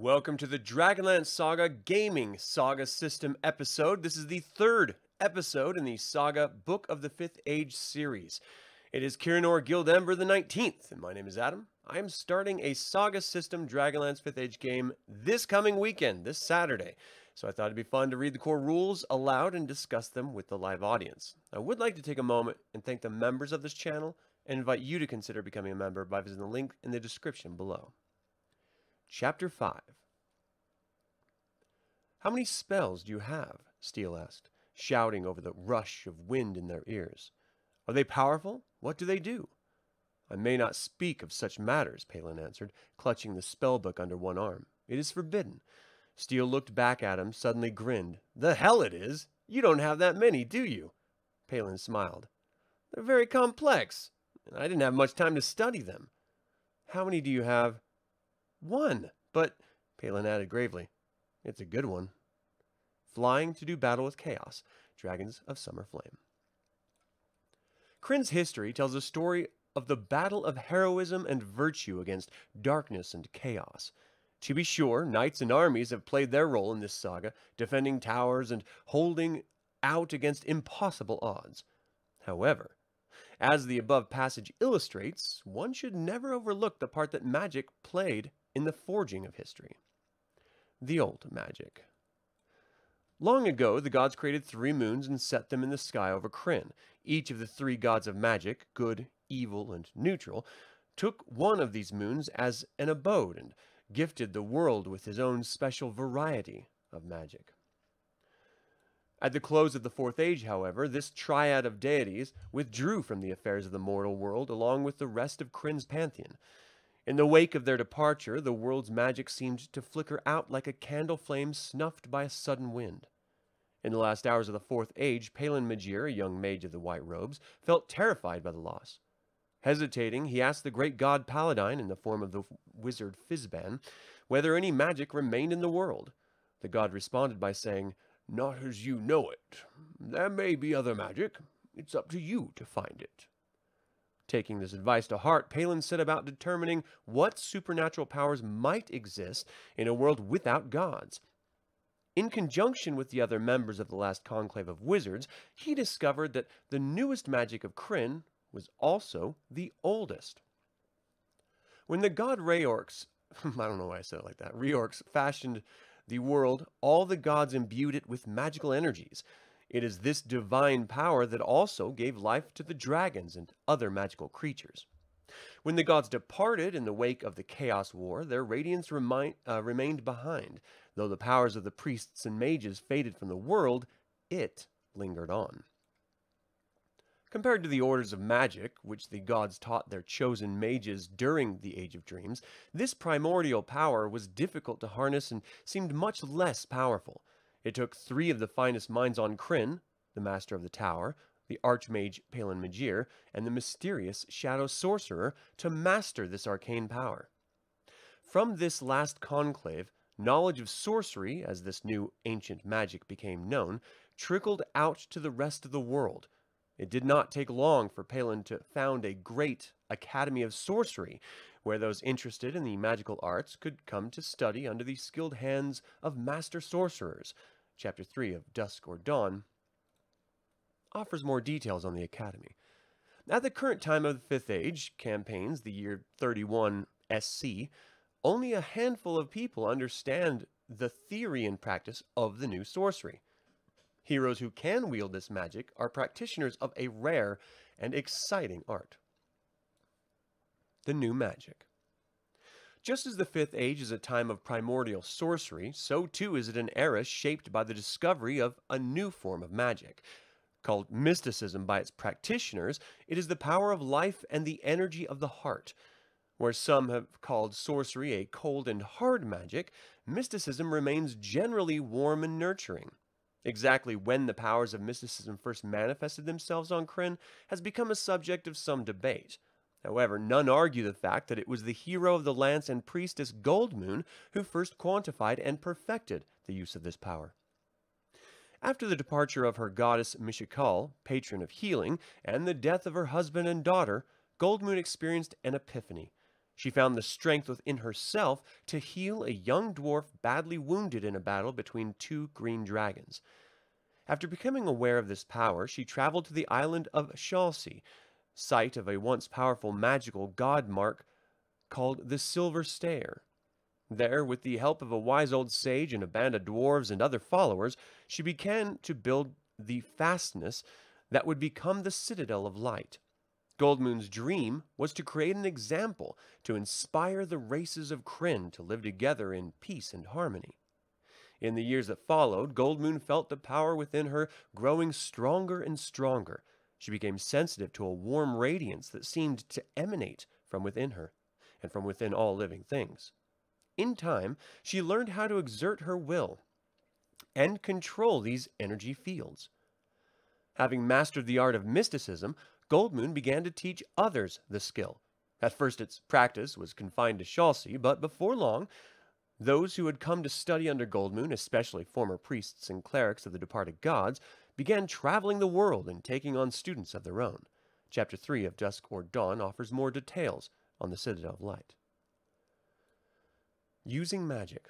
Welcome to the Dragonlance Saga Gaming Saga System episode. This is the third episode in the Saga Book of the Fifth Age series. It is Kirinor Guildember the 19th, and my name is Adam. I am starting a Saga System Dragonlance 5th Age game this coming weekend, this Saturday. So I thought it'd be fun to read the core rules aloud and discuss them with the live audience. I would like to take a moment and thank the members of this channel and invite you to consider becoming a member by visiting the link in the description below. Chapter 5 How many spells do you have? Steele asked, shouting over the rush of wind in their ears. Are they powerful? What do they do? I may not speak of such matters, Palin answered, clutching the spell book under one arm. It is forbidden. Steele looked back at him, suddenly grinned. The hell it is! You don't have that many, do you? Palin smiled. They're very complex, and I didn't have much time to study them. How many do you have? One, but, Palin added gravely, it's a good one. Flying to do battle with chaos, dragons of summer flame. Krynn's history tells a story of the battle of heroism and virtue against darkness and chaos. To be sure, knights and armies have played their role in this saga, defending towers and holding out against impossible odds. However, as the above passage illustrates, one should never overlook the part that magic played in the forging of history. The old magic. Long ago, the gods created three moons and set them in the sky over Krynn. Each of the three gods of magic, good, evil, and neutral, took one of these moons as an abode and gifted the world with his own special variety of magic. At the close of the Fourth Age, however, this triad of deities withdrew from the affairs of the mortal world along with the rest of Krynn's pantheon. In the wake of their departure, the world's magic seemed to flicker out like a candle flame snuffed by a sudden wind. In the last hours of the Fourth Age, Palin Majere, a young mage of the White Robes, felt terrified by the loss. Hesitating, he asked the great god Paladine, in the form of the wizard Fizban, whether any magic remained in the world. The god responded by saying, Not as you know it. There may be other magic. It's up to you to find it. Taking this advice to heart, Palin set about determining what supernatural powers might exist in a world without gods. In conjunction with the other members of the last conclave of wizards, he discovered that the newest magic of Krynn was also the oldest. When the god Reorx, I don't know why I said it like that, Reorx fashioned the world, all the gods imbued it with magical energies. It is this divine power that also gave life to the dragons and other magical creatures. When the gods departed in the wake of the Chaos War, their radiance remi- uh, remained behind. Though the powers of the priests and mages faded from the world, it lingered on. Compared to the orders of magic, which the gods taught their chosen mages during the Age of Dreams, this primordial power was difficult to harness and seemed much less powerful. It took three of the finest minds on Krynn, the Master of the Tower, the Archmage Palin Majere, and the mysterious Shadow Sorcerer, to master this arcane power. From this last conclave, knowledge of sorcery, as this new ancient magic became known, trickled out to the rest of the world. It did not take long for Palin to found a great Academy of Sorcery, where those interested in the magical arts could come to study under the skilled hands of master sorcerers. Chapter 3 of Dusk or Dawn offers more details on the academy. At the current time of the Fifth Age campaigns, the year 31 SC, only a handful of people understand the theory and practice of the new sorcery. Heroes who can wield this magic are practitioners of a rare and exciting art the new magic. Just as the Fifth Age is a time of primordial sorcery, so too is it an era shaped by the discovery of a new form of magic. Called mysticism by its practitioners, it is the power of life and the energy of the heart. Where some have called sorcery a cold and hard magic, mysticism remains generally warm and nurturing. Exactly when the powers of mysticism first manifested themselves on Krynn has become a subject of some debate. However, none argue the fact that it was the hero of the lance and priestess Goldmoon who first quantified and perfected the use of this power. After the departure of her goddess Mishakal, patron of healing, and the death of her husband and daughter, Goldmoon experienced an epiphany. She found the strength within herself to heal a young dwarf badly wounded in a battle between two green dragons. After becoming aware of this power, she traveled to the island of Schallsea, site of a once powerful magical god mark called the Silver Stair. There, with the help of a wise old sage and a band of dwarves and other followers, she began to build the fastness that would become the citadel of light. Goldmoon's dream was to create an example to inspire the races of Krynn to live together in peace and harmony. In the years that followed, Goldmoon felt the power within her growing stronger and stronger. She became sensitive to a warm radiance that seemed to emanate from within her and from within all living things. In time, she learned how to exert her will and control these energy fields. Having mastered the art of mysticism, Goldmoon began to teach others the skill. At first, its practice was confined to Schallsea, but before long, those who had come to study under Goldmoon, especially former priests and clerics of the departed gods, began traveling the world and taking on students of their own. Chapter 3 of Dusk or Dawn offers more details on the Citadel of Light. Using magic.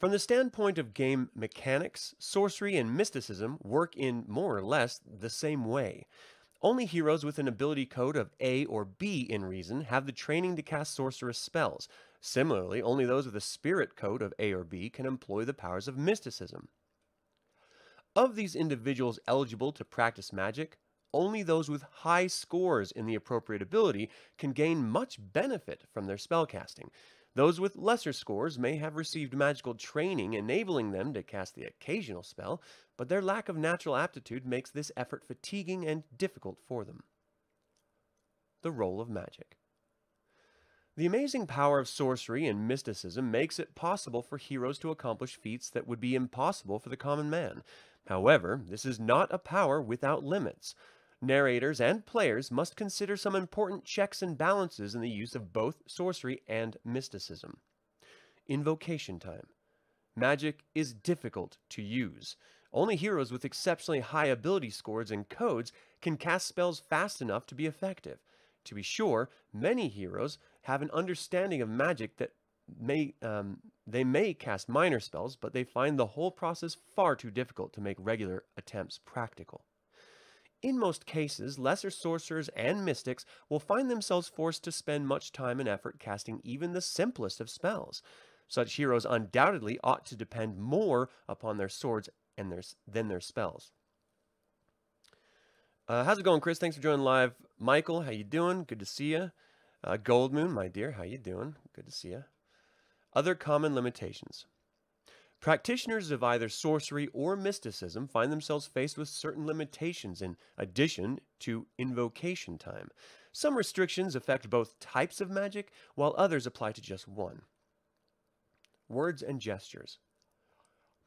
From the standpoint of game mechanics, sorcery and mysticism work in more or less the same way. Only heroes with an ability code of A or B in Reason have the training to cast sorceress spells. Similarly, only those with a spirit code of A or B can employ the powers of mysticism. Of these individuals eligible to practice magic, only those with high scores in the appropriate ability can gain much benefit from their spellcasting. Those with lesser scores may have received magical training enabling them to cast the occasional spell, but their lack of natural aptitude makes this effort fatiguing and difficult for them. The role of magic. The amazing power of sorcery and mysticism makes it possible for heroes to accomplish feats that would be impossible for the common man. However, this is not a power without limits. Narrators and players must consider some important checks and balances in the use of both sorcery and mysticism. Invocation time. Magic is difficult to use. Only heroes with exceptionally high ability scores and codes can cast spells fast enough to be effective. To be sure, many heroes have an understanding of magic that may um, they may cast minor spells, but they find the whole process far too difficult to make regular attempts practical. In most cases, lesser sorcerers and mystics will find themselves forced to spend much time and effort casting even the simplest of spells. Such heroes undoubtedly ought to depend more upon their swords and their, than their spells. Uh, how's it going, Chris? Thanks for joining live. Michael, how you doing? Good to see you. Uh, Goldmoon, my dear, how you doing? Good to see you. Other common limitations. Practitioners of either sorcery or mysticism find themselves faced with certain limitations in addition to invocation time. Some restrictions affect both types of magic, while others apply to just one. Words and gestures.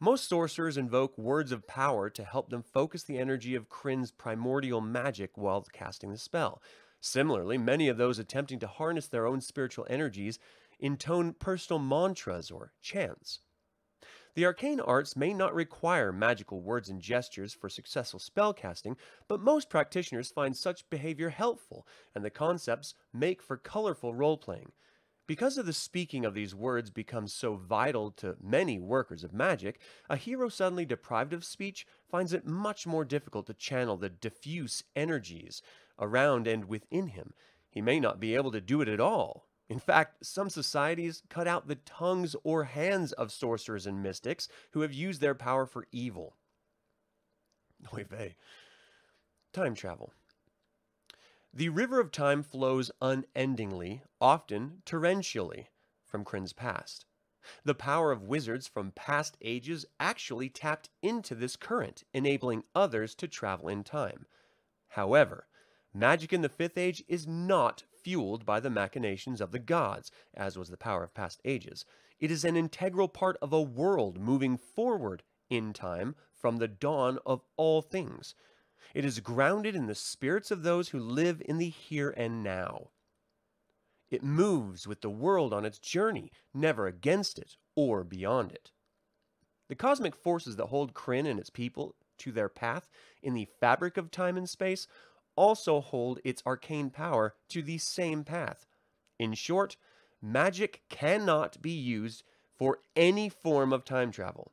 Most sorcerers invoke words of power to help them focus the energy of Krynn's primordial magic while casting the spell. Similarly, many of those attempting to harness their own spiritual energies intone personal mantras or chants. The arcane arts may not require magical words and gestures for successful spellcasting, but most practitioners find such behavior helpful, and the concepts make for colorful role-playing. Because of the speaking of these words becomes so vital to many workers of magic, a hero suddenly deprived of speech finds it much more difficult to channel the diffuse energies around and within him. He may not be able to do it at all, in fact, some societies cut out the tongues or hands of sorcerers and mystics who have used their power for evil. Oy vey. Time travel. The river of time flows unendingly, often torrentially, from Krynn's past. The power of wizards from past ages actually tapped into this current, enabling others to travel in time. However, magic in the Fifth Age is not fueled by the machinations of the gods, as was the power of past ages. It is an integral part of a world moving forward in time from the dawn of all things. It is grounded in the spirits of those who live in the here and now. It moves with the world on its journey, never against it or beyond it. The cosmic forces that hold Krynn and its people to their path in the fabric of time and space also hold its arcane power to the same path. In short, magic cannot be used for any form of time travel.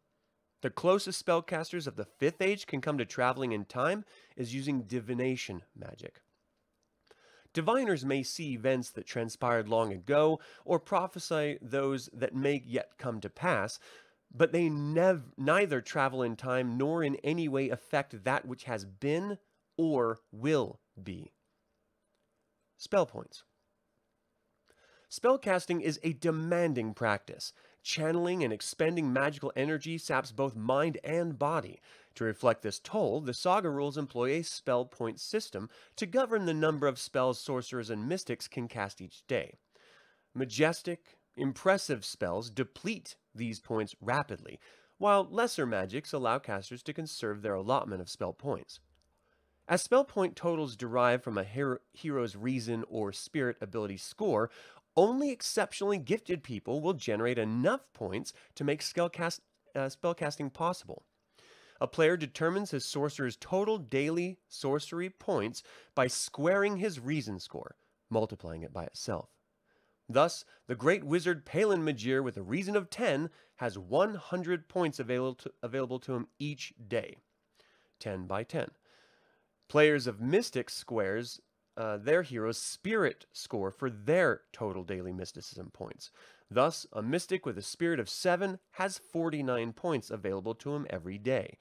The closest spellcasters of the Fifth Age can come to traveling in time is using divination magic. Diviners may see events that transpired long ago or prophesy those that may yet come to pass, but they nev- neither travel in time nor in any way affect that which has been or will be. Spell points. Spellcasting is a demanding practice. Channeling and expending magical energy saps both mind and body. To reflect this toll, the Saga rules employ a spell point system to govern the number of spells sorcerers and mystics can cast each day. Majestic, impressive spells deplete these points rapidly, while lesser magics allow casters to conserve their allotment of spell points. As spell point totals derive from a hero- hero's reason or spirit ability score, only exceptionally gifted people will generate enough points to make spellcast, uh, spellcasting possible. A player determines his sorcerer's total daily sorcery points by squaring his reason score, multiplying it by itself. Thus, the great wizard Palin Majere with a reason of 10 has 100 points available to, available to him each day. 10 by 10. Players of Mystic squares uh, their hero's spirit score for their total daily mysticism points. Thus, a mystic with a spirit of 7 has 49 points available to him every day.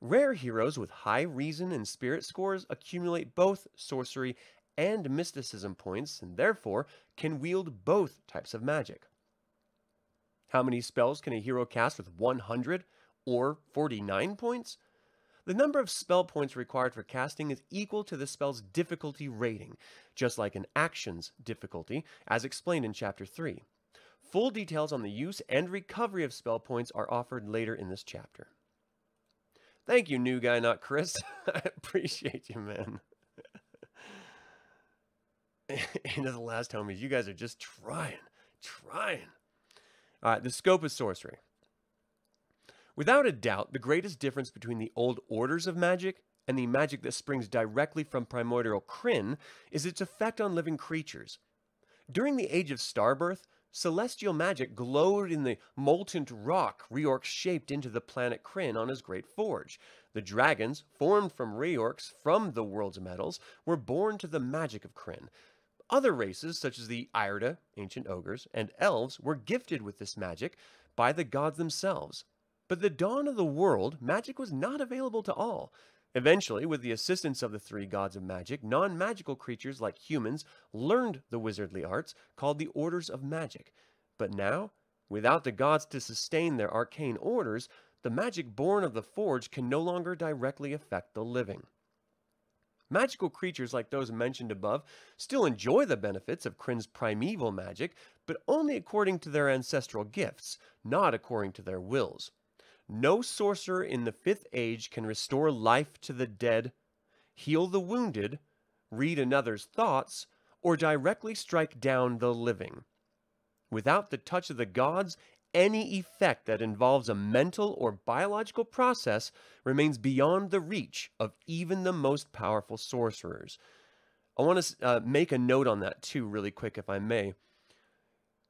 Rare heroes with high reason and spirit scores accumulate both sorcery and mysticism points and therefore can wield both types of magic. How many spells can a hero cast with 100 or 49 points? The number of spell points required for casting is equal to the spell's difficulty rating, just like an action's difficulty, as explained in Chapter 3. Full details on the use and recovery of spell points are offered later in this chapter. Thank you, new guy, not Chris. I appreciate you, man. Into the last homies, you guys are just trying, trying. All right, the scope of sorcery. Without a doubt, the greatest difference between the old orders of magic and the magic that springs directly from primordial Krynn is its effect on living creatures. During the Age of Starbirth, celestial magic glowed in the molten rock Reorx shaped into the planet Krynn on his great forge. The dragons, formed from Reorx from the world's metals, were born to the magic of Krynn. Other races, such as the Eirda, ancient ogres, and elves, were gifted with this magic by the gods themselves. But the dawn of the world, magic was not available to all. Eventually, with the assistance of the three gods of magic, non magical creatures like humans learned the wizardly arts called the Orders of Magic. But now, without the gods to sustain their arcane orders, the magic born of the forge can no longer directly affect the living. Magical creatures like those mentioned above still enjoy the benefits of Krynn's primeval magic, but only according to their ancestral gifts, not according to their wills. No sorcerer in the fifth age can restore life to the dead, heal the wounded, read another's thoughts, or directly strike down the living. Without the touch of the gods, any effect that involves a mental or biological process remains beyond the reach of even the most powerful sorcerers. I want to uh, make a note on that too, really quick, if I may.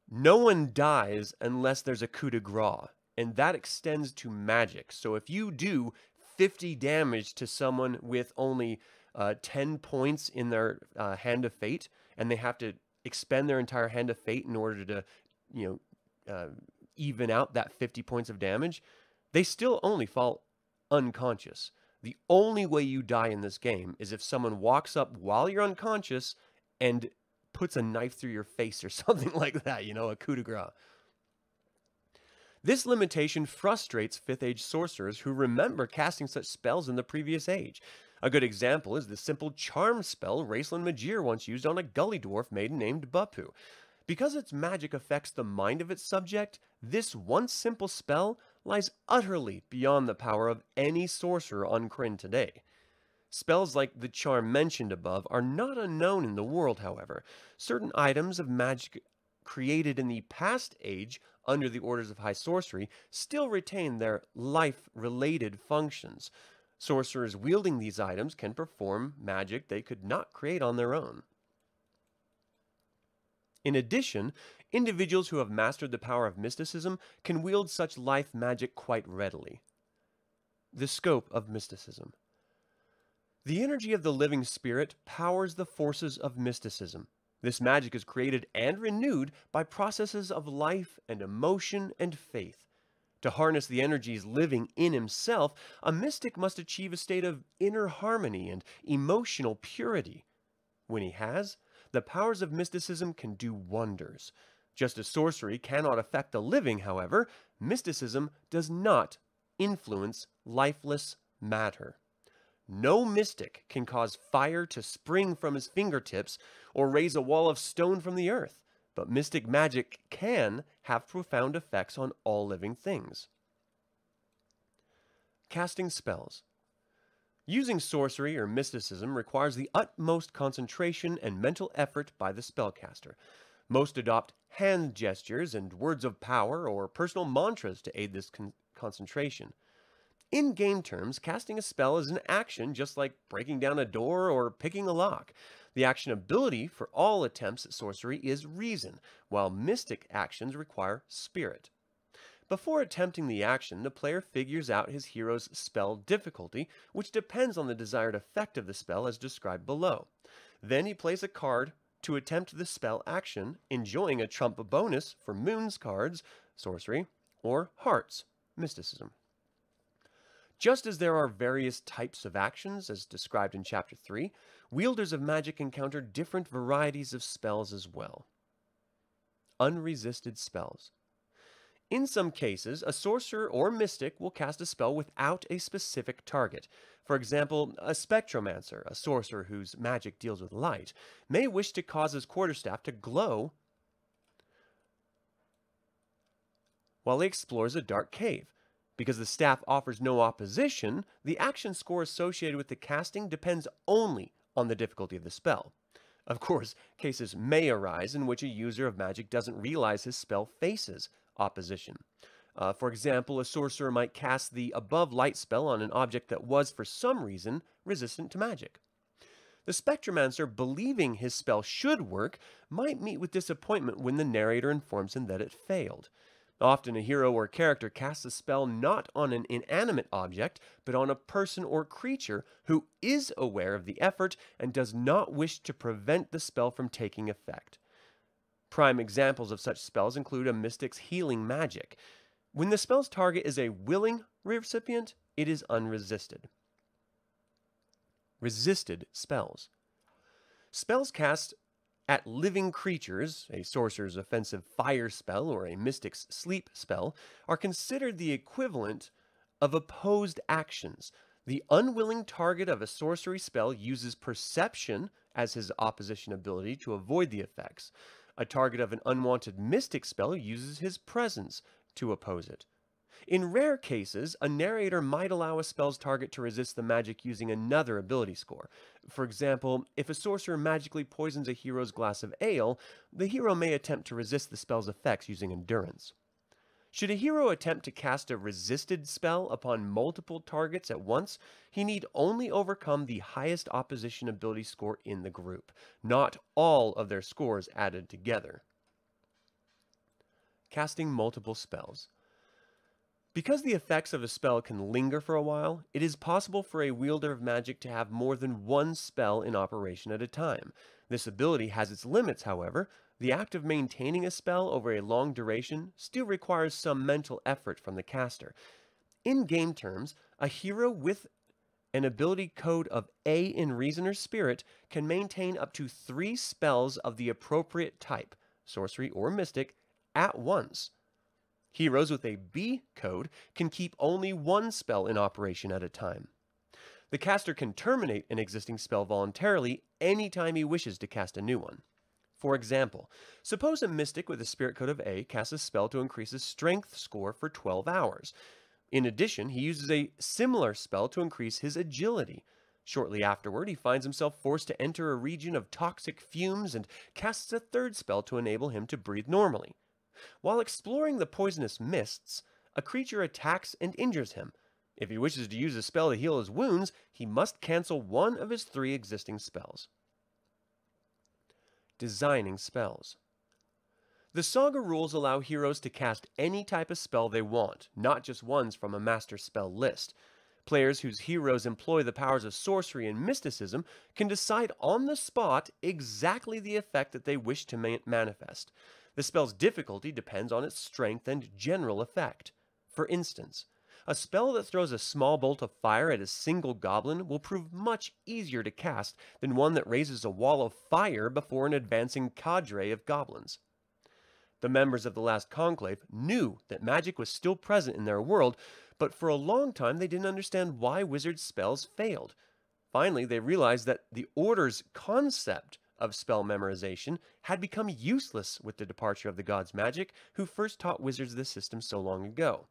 No one dies unless there's a coup de grace and that extends to magic. So if you do 50 damage to someone with only uh, 10 points in their uh, hand of fate, and they have to expend their entire hand of fate in order to, you know, uh, even out that 50 points of damage, they still only fall unconscious. The only way you die in this game is if someone walks up while you're unconscious and puts a knife through your face or something like that, you know, a coup de grace. This limitation frustrates 5th Age sorcerers who remember casting such spells in the previous age. A good example is the simple charm spell Raistlin Majere once used on a gully dwarf maiden named Bupu. Because its magic affects the mind of its subject, this one simple spell lies utterly beyond the power of any sorcerer on Krynn today. Spells like the charm mentioned above are not unknown in the world, however. Certain items of magic created in the past age under the orders of high sorcery still retain their life related functions. Sorcerers wielding these items can perform magic they could not create on their own. In addition, individuals who have mastered the power of mysticism can wield such life magic quite readily. The scope of mysticism. The energy of the living spirit powers the forces of mysticism. This magic is created and renewed by processes of life and emotion and faith. To harness the energies living in himself, a mystic must achieve a state of inner harmony and emotional purity. When he has, the powers of mysticism can do wonders. Just as sorcery cannot affect the living, however, mysticism does not influence lifeless matter. No mystic can cause fire to spring from his fingertips or raise a wall of stone from the earth, but mystic magic can have profound effects on all living things. Casting spells. Using sorcery or mysticism requires the utmost concentration and mental effort by the spellcaster. Most adopt hand gestures and words of power or personal mantras to aid this con concentration. In game terms, casting a spell is an action just like breaking down a door or picking a lock. The action ability for all attempts at sorcery is reason, while mystic actions require spirit. Before attempting the action, the player figures out his hero's spell difficulty, which depends on the desired effect of the spell as described below. Then he plays a card to attempt the spell action, enjoying a trump bonus for moons cards, sorcery, or hearts, mysticism. Just as there are various types of actions, as described in Chapter 3, wielders of magic encounter different varieties of spells as well. Unresisted spells. In some cases, a sorcerer or mystic will cast a spell without a specific target. For example, a spectromancer, a sorcerer whose magic deals with light, may wish to cause his quarterstaff to glow while he explores a dark cave. Because the staff offers no opposition, the action score associated with the casting depends only on the difficulty of the spell. Of course, cases may arise in which a user of magic doesn't realize his spell faces opposition. Uh, for example, a sorcerer might cast the above light spell on an object that was, for some reason, resistant to magic. The Spectromancer, believing his spell should work, might meet with disappointment when the narrator informs him that it failed. Often a hero or character casts a spell not on an inanimate object, but on a person or creature who is aware of the effort and does not wish to prevent the spell from taking effect. Prime examples of such spells include a mystic's healing magic. When the spell's target is a willing recipient, it is unresisted. Resisted spells. Spells cast at living creatures, a sorcerer's offensive fire spell or a mystic's sleep spell, are considered the equivalent of opposed actions. The unwilling target of a sorcery spell uses perception as his opposition ability to avoid the effects. A target of an unwanted mystic spell uses his presence to oppose it. In rare cases, a narrator might allow a spell's target to resist the magic using another ability score. For example, if a sorcerer magically poisons a hero's glass of ale, the hero may attempt to resist the spell's effects using endurance. Should a hero attempt to cast a resisted spell upon multiple targets at once, he need only overcome the highest opposition ability score in the group, not all of their scores added together. Casting multiple spells. Because the effects of a spell can linger for a while, it is possible for a wielder of magic to have more than one spell in operation at a time. This ability has its limits, however, the act of maintaining a spell over a long duration still requires some mental effort from the caster. In game terms, a hero with an ability code of A in Reason or Spirit can maintain up to three spells of the appropriate type, sorcery or mystic, at once. Heroes with a B code can keep only one spell in operation at a time. The caster can terminate an existing spell voluntarily anytime he wishes to cast a new one. For example, suppose a mystic with a spirit code of A casts a spell to increase his strength score for 12 hours. In addition, he uses a similar spell to increase his agility. Shortly afterward, he finds himself forced to enter a region of toxic fumes and casts a third spell to enable him to breathe normally. While exploring the poisonous mists, a creature attacks and injures him. If he wishes to use a spell to heal his wounds, he must cancel one of his three existing spells designing spells. The saga rules allow heroes to cast any type of spell they want, not just ones from a master spell list. Players whose heroes employ the powers of sorcery and mysticism can decide on the spot exactly the effect that they wish to ma- manifest. The spell's difficulty depends on its strength and general effect. For instance, a spell that throws a small bolt of fire at a single goblin will prove much easier to cast than one that raises a wall of fire before an advancing cadre of goblins. The members of the last conclave knew that magic was still present in their world, but for a long time they didn't understand why wizards' spells failed. Finally, they realized that the Order's concept of spell memorization had become useless with the departure of the gods' magic, who first taught wizards this system so long ago.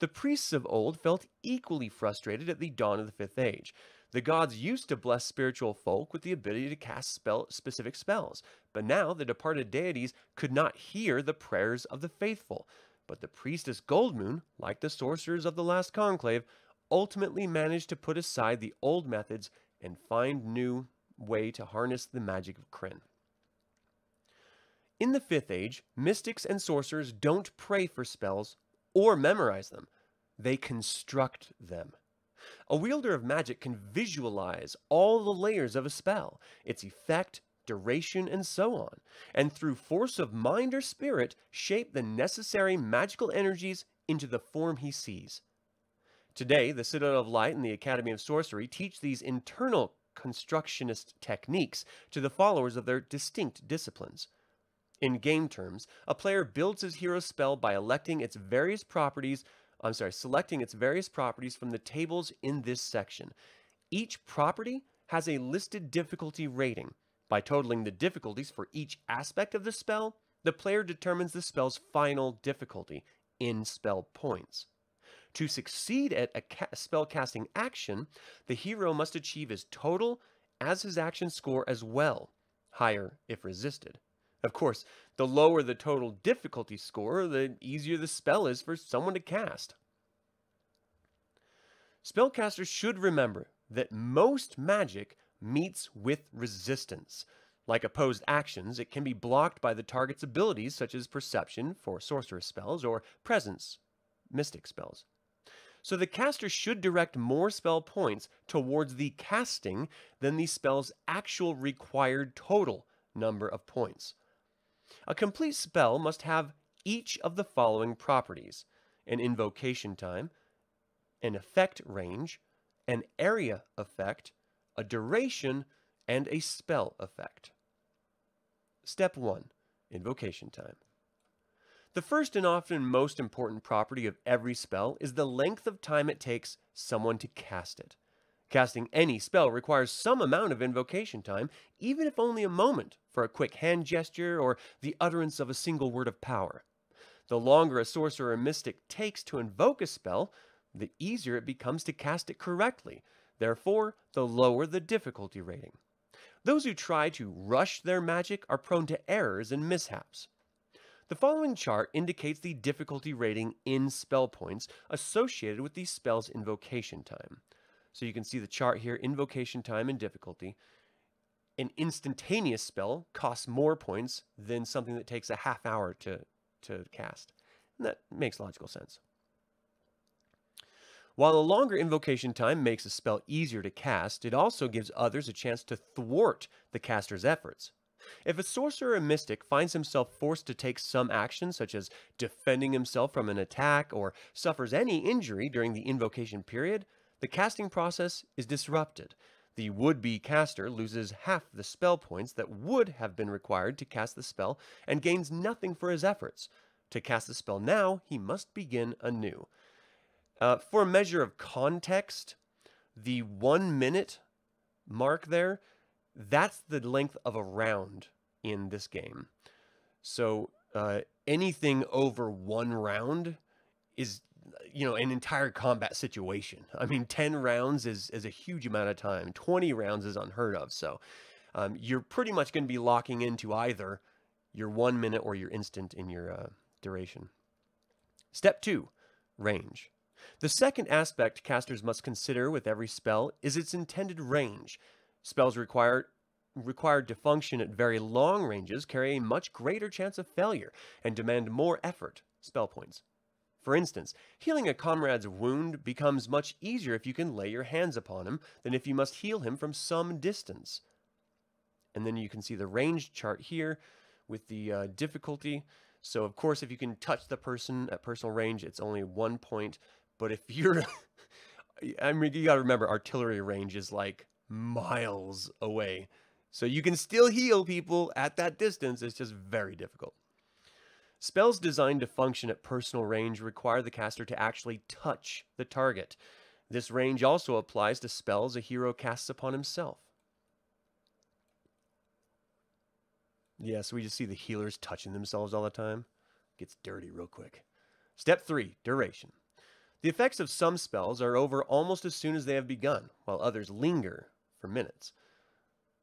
The priests of old felt equally frustrated at the dawn of the Fifth Age. The gods used to bless spiritual folk with the ability to cast spell, specific spells, but now the departed deities could not hear the prayers of the faithful. But the priestess Goldmoon, like the sorcerers of the last conclave, ultimately managed to put aside the old methods and find new way to harness the magic of Krynn. In the Fifth Age, mystics and sorcerers don't pray for spells or memorize them, they construct them. A wielder of magic can visualize all the layers of a spell, its effect, duration, and so on, and through force of mind or spirit, shape the necessary magical energies into the form he sees. Today, the Citadel of Light and the Academy of Sorcery teach these internal constructionist techniques to the followers of their distinct disciplines. In game terms, a player builds his hero spell by electing its various properties I'm sorry, selecting its various properties from the tables in this section. Each property has a listed difficulty rating. By totaling the difficulties for each aspect of the spell, the player determines the spell's final difficulty in spell points. To succeed at a ca- spell casting action, the hero must achieve his total as his action score as well, higher if resisted. Of course, the lower the total difficulty score, the easier the spell is for someone to cast. Spellcasters should remember that most magic meets with resistance. Like opposed actions, it can be blocked by the target's abilities such as perception for sorceress spells or presence, mystic spells. So the caster should direct more spell points towards the casting than the spell's actual required total number of points. A complete spell must have each of the following properties an invocation time, an effect range, an area effect, a duration, and a spell effect. Step 1 Invocation time. The first and often most important property of every spell is the length of time it takes someone to cast it. Casting any spell requires some amount of invocation time, even if only a moment for a quick hand gesture or the utterance of a single word of power. The longer a sorcerer or mystic takes to invoke a spell, the easier it becomes to cast it correctly, therefore, the lower the difficulty rating. Those who try to rush their magic are prone to errors and mishaps. The following chart indicates the difficulty rating in spell points associated with the spell's invocation time. So you can see the chart here, invocation time and difficulty. An instantaneous spell costs more points than something that takes a half hour to, to cast. And that makes logical sense. While a longer invocation time makes a spell easier to cast, it also gives others a chance to thwart the caster's efforts. If a sorcerer or mystic finds himself forced to take some action, such as defending himself from an attack or suffers any injury during the invocation period, the casting process is disrupted. The would-be caster loses half the spell points that would have been required to cast the spell and gains nothing for his efforts. To cast the spell now, he must begin anew. Uh, for a measure of context, the one minute mark there, that's the length of a round in this game. So uh, anything over one round is you know an entire combat situation. I mean 10 rounds is is a huge amount of time. 20 rounds is unheard of. So um, you're pretty much going to be locking into either your one minute or your instant in your uh, duration. Step two range. The second aspect casters must consider with every spell is its intended range spells require required to function at very long ranges carry a much greater chance of failure and demand more effort, spell points. For instance, healing a comrade's wound becomes much easier if you can lay your hands upon him than if you must heal him from some distance. And then you can see the range chart here with the uh, difficulty. So of course, if you can touch the person at personal range, it's only one point. But if you're, I mean, you gotta remember, artillery range is like miles away. So you can still heal people at that distance. It's just very difficult. Spells designed to function at personal range require the caster to actually touch the target. This range also applies to spells a hero casts upon himself. Yeah, so we just see the healers touching themselves all the time. Gets dirty real quick. Step 3 Duration. The effects of some spells are over almost as soon as they have begun, while others linger for minutes,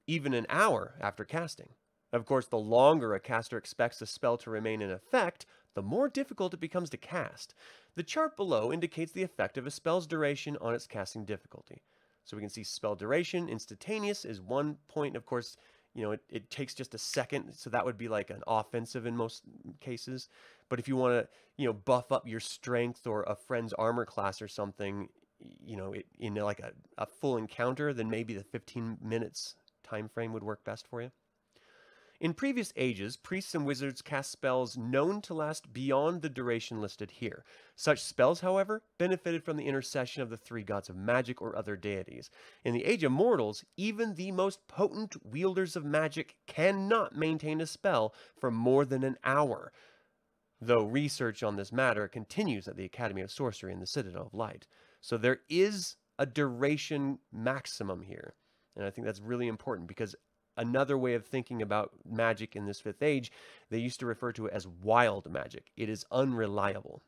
even an hour after casting. Of course, the longer a caster expects a spell to remain in effect, the more difficult it becomes to cast. The chart below indicates the effect of a spell's duration on its casting difficulty. So we can see spell duration, instantaneous is one point. Of course, you know, it, it takes just a second. So that would be like an offensive in most cases. But if you want to, you know, buff up your strength or a friend's armor class or something, you know, it, in like a, a full encounter, then maybe the 15 minutes time frame would work best for you. In previous ages, priests and wizards cast spells known to last beyond the duration listed here. Such spells, however, benefited from the intercession of the three gods of magic or other deities. In the Age of Mortals, even the most potent wielders of magic cannot maintain a spell for more than an hour, though research on this matter continues at the Academy of Sorcery in the Citadel of Light. So there is a duration maximum here. And I think that's really important because another way of thinking about magic in this fifth age, they used to refer to it as wild magic. It is unreliable.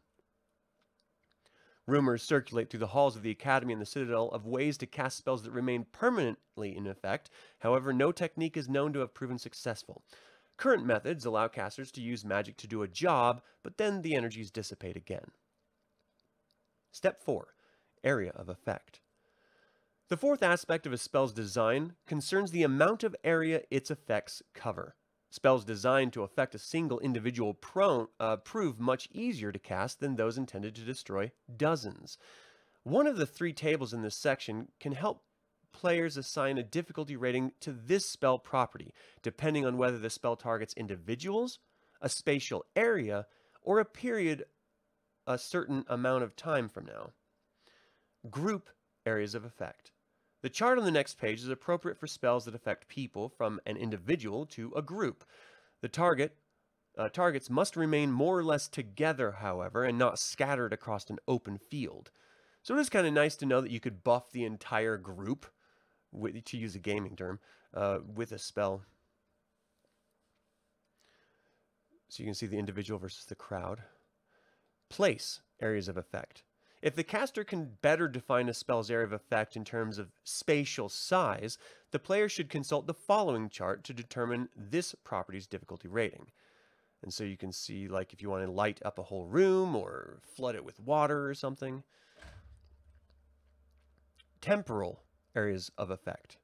Rumors circulate through the halls of the Academy and the Citadel of ways to cast spells that remain permanently in effect. However, no technique is known to have proven successful. Current methods allow casters to use magic to do a job, but then the energies dissipate again. Step 4 Area of Effect. The fourth aspect of a spell's design concerns the amount of area its effects cover. Spells designed to affect a single individual prone, uh, prove much easier to cast than those intended to destroy dozens. One of the three tables in this section can help players assign a difficulty rating to this spell property, depending on whether the spell targets individuals, a spatial area, or a period a certain amount of time from now. Group areas of effect. The chart on the next page is appropriate for spells that affect people from an individual to a group. The target uh, targets must remain more or less together, however, and not scattered across an open field. So it is kind of nice to know that you could buff the entire group, with, to use a gaming term, uh, with a spell. So you can see the individual versus the crowd. Place areas of effect. If the caster can better define a spell's area of effect in terms of spatial size, the player should consult the following chart to determine this property's difficulty rating. And so you can see, like, if you want to light up a whole room or flood it with water or something. Temporal areas of effect.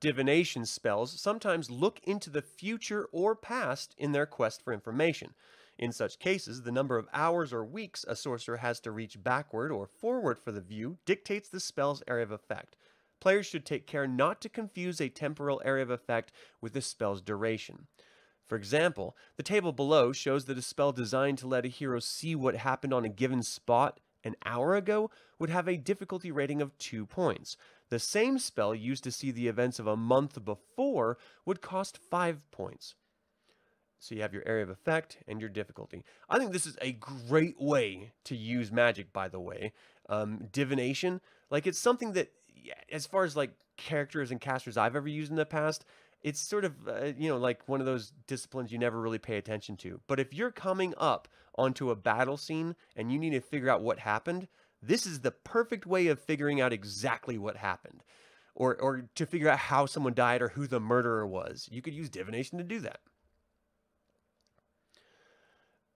Divination spells sometimes look into the future or past in their quest for information. In such cases, the number of hours or weeks a sorcerer has to reach backward or forward for the view dictates the spell's area of effect. Players should take care not to confuse a temporal area of effect with the spell's duration. For example, the table below shows that a spell designed to let a hero see what happened on a given spot an hour ago would have a difficulty rating of 2 points. The same spell used to see the events of a month before would cost 5 points. So you have your area of effect and your difficulty. I think this is a great way to use magic, by the way. Um, divination, like it's something that, as far as like characters and casters I've ever used in the past, it's sort of, uh, you know, like one of those disciplines you never really pay attention to. But if you're coming up onto a battle scene and you need to figure out what happened, this is the perfect way of figuring out exactly what happened. Or, or to figure out how someone died or who the murderer was. You could use divination to do that.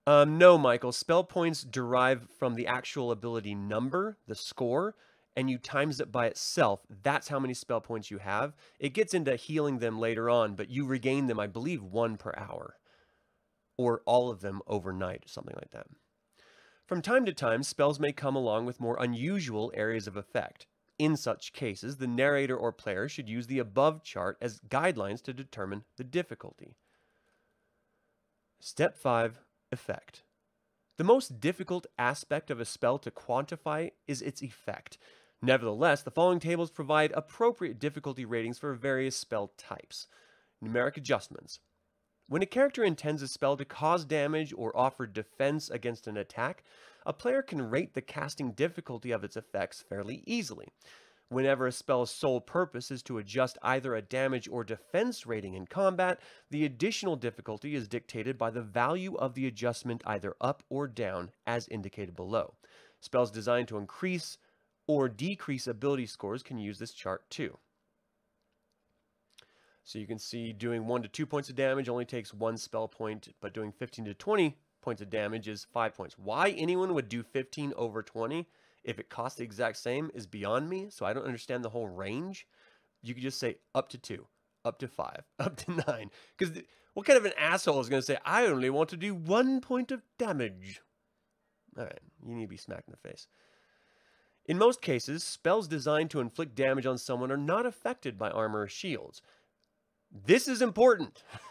Um, no, Michael. Spell points derive from the actual ability number, the score, and you times it by itself, that's how many spell points you have. It gets into healing them later on, but you regain them, I believe, one per hour, or all of them overnight, something like that. From time to time, spells may come along with more unusual areas of effect. In such cases, the narrator or player should use the above chart as guidelines to determine the difficulty. Step 5 Effect. The most difficult aspect of a spell to quantify is its effect. Nevertheless, the following tables provide appropriate difficulty ratings for various spell types. Numeric adjustments. When a character intends a spell to cause damage or offer defense against an attack, a player can rate the casting difficulty of its effects fairly easily. Whenever a spell's sole purpose is to adjust either a damage or defense rating in combat, the additional difficulty is dictated by the value of the adjustment either up or down, as indicated below. Spells designed to increase or decrease ability scores can use this chart too. So you can see doing 1 to 2 points of damage only takes 1 spell point, but doing 15 to 20 points of damage is 5 points. Why anyone would do 15 over 20 if it costs the exact same is beyond me, so I don't understand the whole range. You could just say up to 2, up to 5, up to 9. Because what kind of an asshole is going to say, I only want to do 1 point of damage? All right, you need to be smacked in the face. In most cases, spells designed to inflict damage on someone are not affected by armor or shields. This is important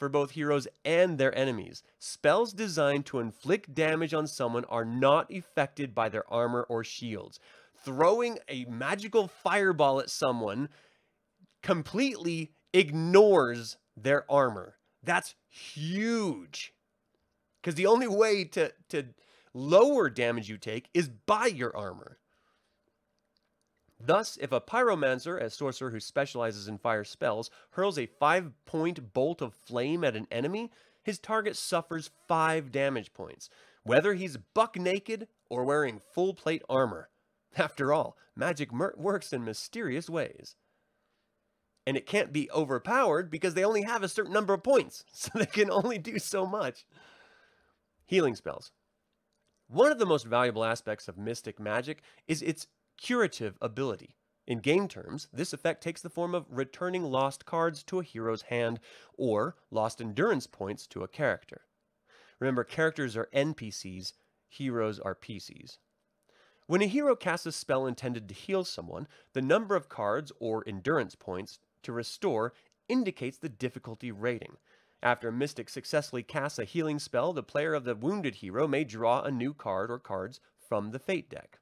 for both heroes and their enemies. Spells designed to inflict damage on someone are not affected by their armor or shields. Throwing a magical fireball at someone completely ignores their armor. That's huge. Because the only way to, to lower damage you take is by your armor. Thus, if a pyromancer, a sorcerer who specializes in fire spells, hurls a five point bolt of flame at an enemy, his target suffers five damage points, whether he's buck naked or wearing full plate armor. After all, magic works in mysterious ways. And it can't be overpowered because they only have a certain number of points, so they can only do so much. Healing spells. One of the most valuable aspects of mystic magic is its curative ability. In game terms, this effect takes the form of returning lost cards to a hero's hand or lost endurance points to a character. Remember, characters are NPCs, heroes are PCs. When a hero casts a spell intended to heal someone, the number of cards or endurance points to restore indicates the difficulty rating. After a mystic successfully casts a healing spell, the player of the wounded hero may draw a new card or cards from the Fate deck.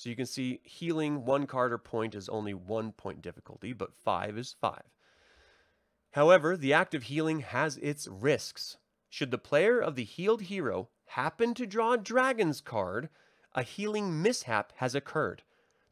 So you can see healing one card or point is only one point difficulty, but five is five. However, the act of healing has its risks. Should the player of the healed hero happen to draw a dragon's card, a healing mishap has occurred.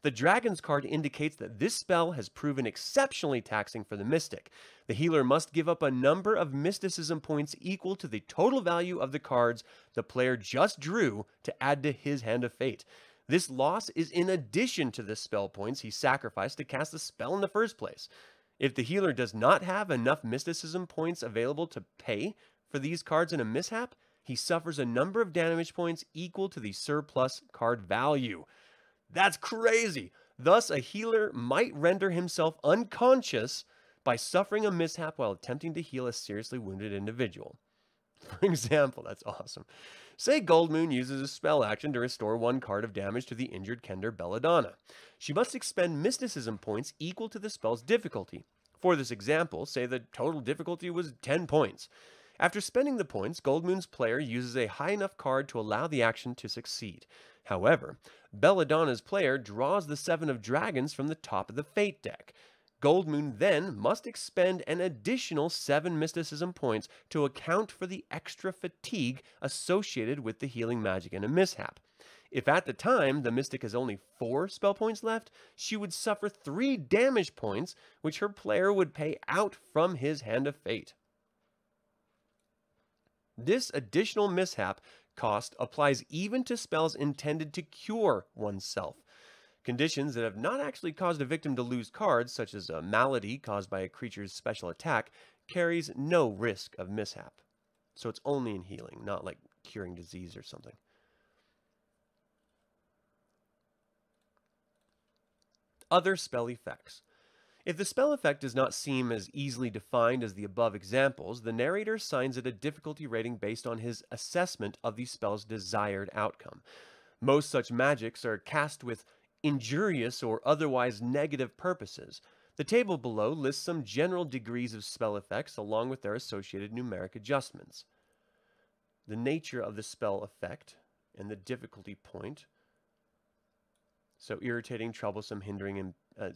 The Dragon's card indicates that this spell has proven exceptionally taxing for the Mystic. The healer must give up a number of mysticism points equal to the total value of the cards the player just drew to add to his Hand of Fate. This loss is in addition to the spell points he sacrificed to cast the spell in the first place. If the healer does not have enough mysticism points available to pay for these cards in a mishap, he suffers a number of damage points equal to the surplus card value. That's crazy. Thus, a healer might render himself unconscious by suffering a mishap while attempting to heal a seriously wounded individual. For example, that's awesome. Say Goldmoon uses a spell action to restore one card of damage to the injured Kender Belladonna. She must expend mysticism points equal to the spell's difficulty. For this example, say the total difficulty was 10 points. After spending the points, Goldmoon's player uses a high enough card to allow the action to succeed. However, Belladonna's player draws the Seven of Dragons from the top of the Fate deck. Goldmoon then must expend an additional 7 mysticism points to account for the extra fatigue associated with the healing magic in a mishap. If at the time the mystic has only 4 spell points left, she would suffer 3 damage points, which her player would pay out from his Hand of Fate. This additional mishap cost applies even to spells intended to cure oneself. Conditions that have not actually caused a victim to lose cards, such as a malady caused by a creature's special attack, carries no risk of mishap. So it's only in healing, not like curing disease or something. Other spell effects. If the spell effect does not seem as easily defined as the above examples, the narrator assigns it a difficulty rating based on his assessment of the spell's desired outcome. Most such magics are cast with injurious or otherwise negative purposes. The table below lists some general degrees of spell effects along with their associated numeric adjustments. The nature of the spell effect and the difficulty point. So irritating, troublesome, hindering, and uh,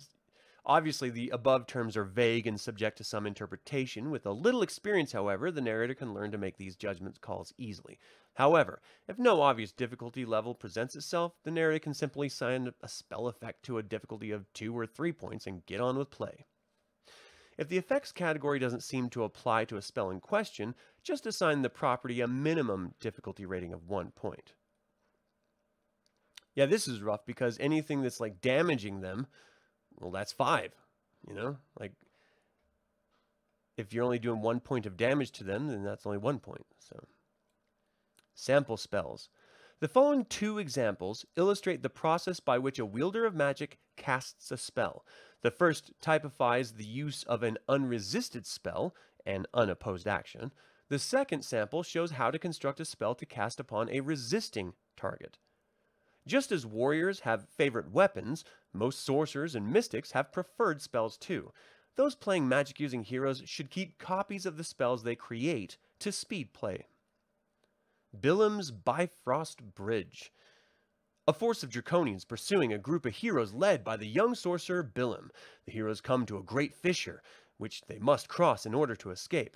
Obviously, the above terms are vague and subject to some interpretation. With a little experience, however, the narrator can learn to make these judgment calls easily. However, if no obvious difficulty level presents itself, the narrator can simply assign a spell effect to a difficulty of 2 or 3 points and get on with play. If the effects category doesn't seem to apply to a spell in question, just assign the property a minimum difficulty rating of 1 point. Yeah, this is rough because anything that's like damaging them well, that's five. You know, like if you're only doing one point of damage to them, then that's only one point. So, sample spells. The following two examples illustrate the process by which a wielder of magic casts a spell. The first typifies the use of an unresisted spell, an unopposed action. The second sample shows how to construct a spell to cast upon a resisting target. Just as warriors have favorite weapons, most sorcerers and mystics have preferred spells too. Those playing magic using heroes should keep copies of the spells they create to speed play. Billem's Bifrost Bridge. A force of draconians pursuing a group of heroes led by the young sorcerer Billem. The heroes come to a great fissure, which they must cross in order to escape.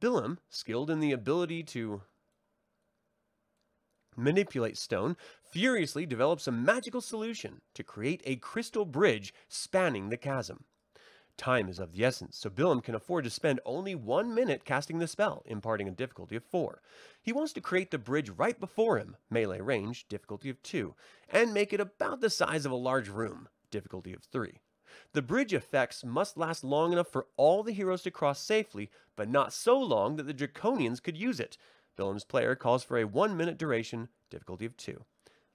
Billem, skilled in the ability to manipulate stone, furiously develops a magical solution to create a crystal bridge spanning the chasm. Time is of the essence, so Billem can afford to spend only one minute casting the spell, imparting a difficulty of 4. He wants to create the bridge right before him, melee range, difficulty of 2, and make it about the size of a large room, difficulty of 3. The bridge effects must last long enough for all the heroes to cross safely, but not so long that the Draconians could use it, Billem's player calls for a one minute duration, difficulty of 2.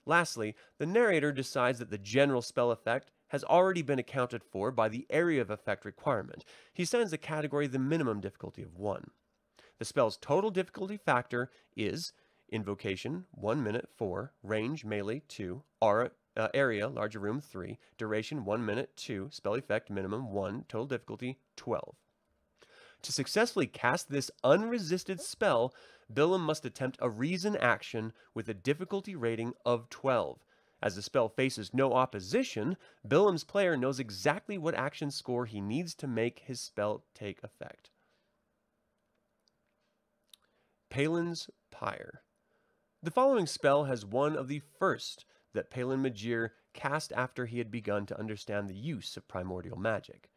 Lastly, the narrator decides that the general spell effect has already been accounted for by the area of effect requirement. He assigns the category the minimum difficulty of 1. The spell's total difficulty factor is Invocation, 1 minute 4, Range, Melee 2, aura, uh, Area, Larger Room 3, Duration, 1 minute 2, Spell Effect, Minimum 1, Total Difficulty 12. To successfully cast this unresisted spell, Billem must attempt a reason action with a difficulty rating of 12. As the spell faces no opposition, Billem's player knows exactly what action score he needs to make his spell take effect. Palin's Pyre. The following spell has one of the first that Palin Majere cast after he had begun to understand the use of primordial magic.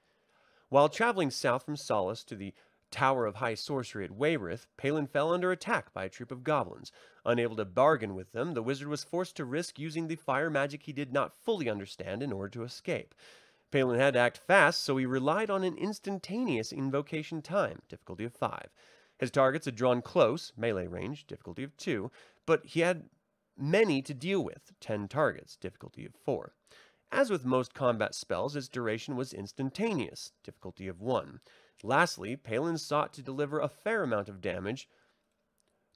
While traveling south from Solace to the Tower of High Sorcery at Wayreth, Palin fell under attack by a troop of goblins. Unable to bargain with them, the wizard was forced to risk using the fire magic he did not fully understand in order to escape. Palin had to act fast, so he relied on an instantaneous invocation time, difficulty of 5. His targets had drawn close, melee range, difficulty of 2, but he had many to deal with, 10 targets, difficulty of 4. As with most combat spells, its duration was instantaneous, difficulty of 1. Lastly, Palin sought to deliver a fair amount of damage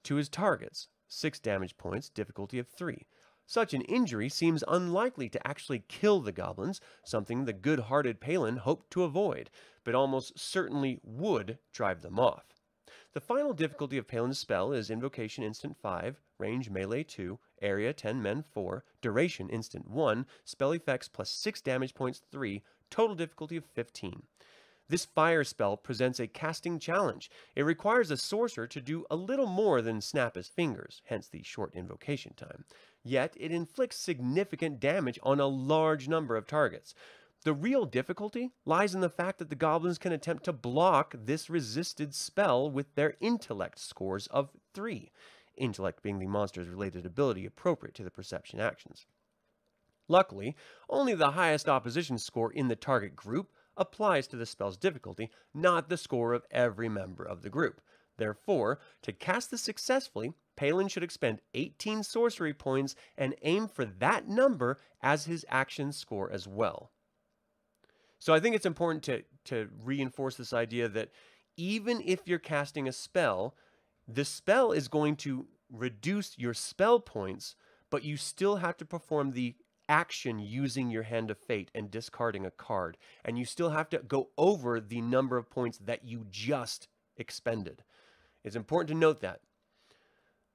to his targets, 6 damage points, difficulty of 3. Such an injury seems unlikely to actually kill the goblins, something the good-hearted Palin hoped to avoid, but almost certainly would drive them off. The final difficulty of Palin's spell is Invocation Instant 5, Range Melee 2, Area 10 Men 4, Duration Instant 1, Spell Effects plus 6 damage points 3, total difficulty of 15. This fire spell presents a casting challenge. It requires a sorcerer to do a little more than snap his fingers, hence the short invocation time. Yet, it inflicts significant damage on a large number of targets. The real difficulty lies in the fact that the goblins can attempt to block this resisted spell with their intellect scores of 3, intellect being the monster's related ability appropriate to the perception actions. Luckily, only the highest opposition score in the target group applies to the spell's difficulty, not the score of every member of the group. Therefore, to cast this successfully, Palin should expend 18 sorcery points and aim for that number as his action score as well. So I think it's important to, to reinforce this idea that even if you're casting a spell, the spell is going to reduce your spell points, but you still have to perform the action using your hand of fate and discarding a card. And you still have to go over the number of points that you just expended. It's important to note that.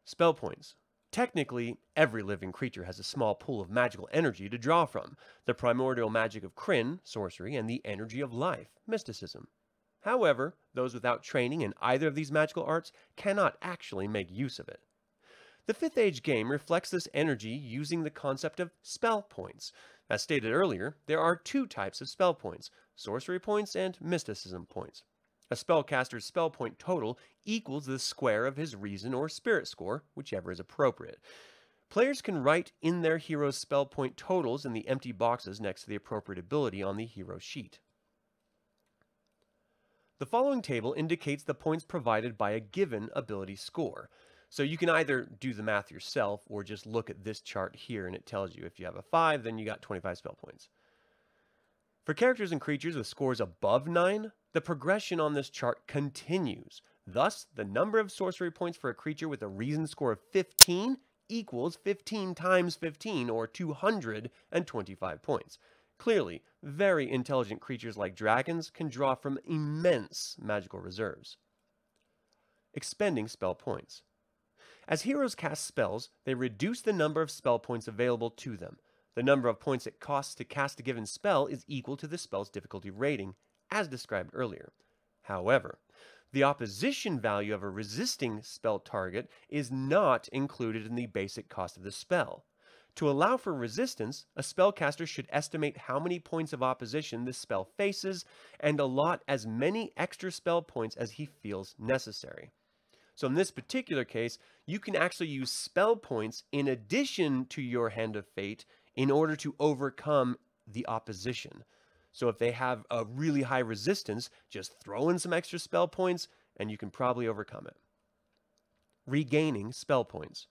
Spell points. Technically, every living creature has a small pool of magical energy to draw from the primordial magic of Krynn, sorcery, and the energy of life, mysticism. However, those without training in either of these magical arts cannot actually make use of it. The 5th Age game reflects this energy using the concept of spell points. As stated earlier, there are two types of spell points, sorcery points and mysticism points. A spellcaster's spell point total equals the square of his reason or spirit score, whichever is appropriate. Players can write in their hero's spell point totals in the empty boxes next to the appropriate ability on the hero sheet. The following table indicates the points provided by a given ability score. So you can either do the math yourself or just look at this chart here and it tells you if you have a 5, then you got 25 spell points. For characters and creatures with scores above 9, the progression on this chart continues. Thus, the number of sorcery points for a creature with a reason score of 15 equals 15 times 15, or 225 points. Clearly, very intelligent creatures like dragons can draw from immense magical reserves. Expending spell points. As heroes cast spells, they reduce the number of spell points available to them. The number of points it costs to cast a given spell is equal to the spell's difficulty rating, as described earlier. However, the opposition value of a resisting spell target is not included in the basic cost of the spell. To allow for resistance, a spellcaster should estimate how many points of opposition the spell faces and allot as many extra spell points as he feels necessary. So in this particular case, you can actually use spell points in addition to your Hand of Fate in order to overcome the opposition. So if they have a really high resistance, just throw in some extra spell points and you can probably overcome it. Regaining spell points.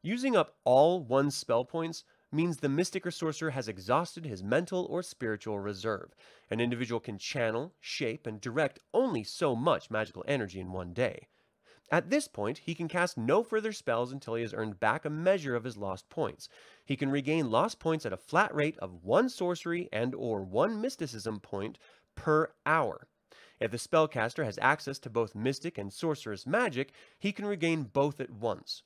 Using up all one's spell points means the mystic or sorcerer has exhausted his mental or spiritual reserve. An individual can channel, shape, and direct only so much magical energy in one day. At this point, he can cast no further spells until he has earned back a measure of his lost points. He can regain lost points at a flat rate of one sorcery and or one mysticism point per hour. If the spellcaster has access to both mystic and sorcerous magic, he can regain both at once.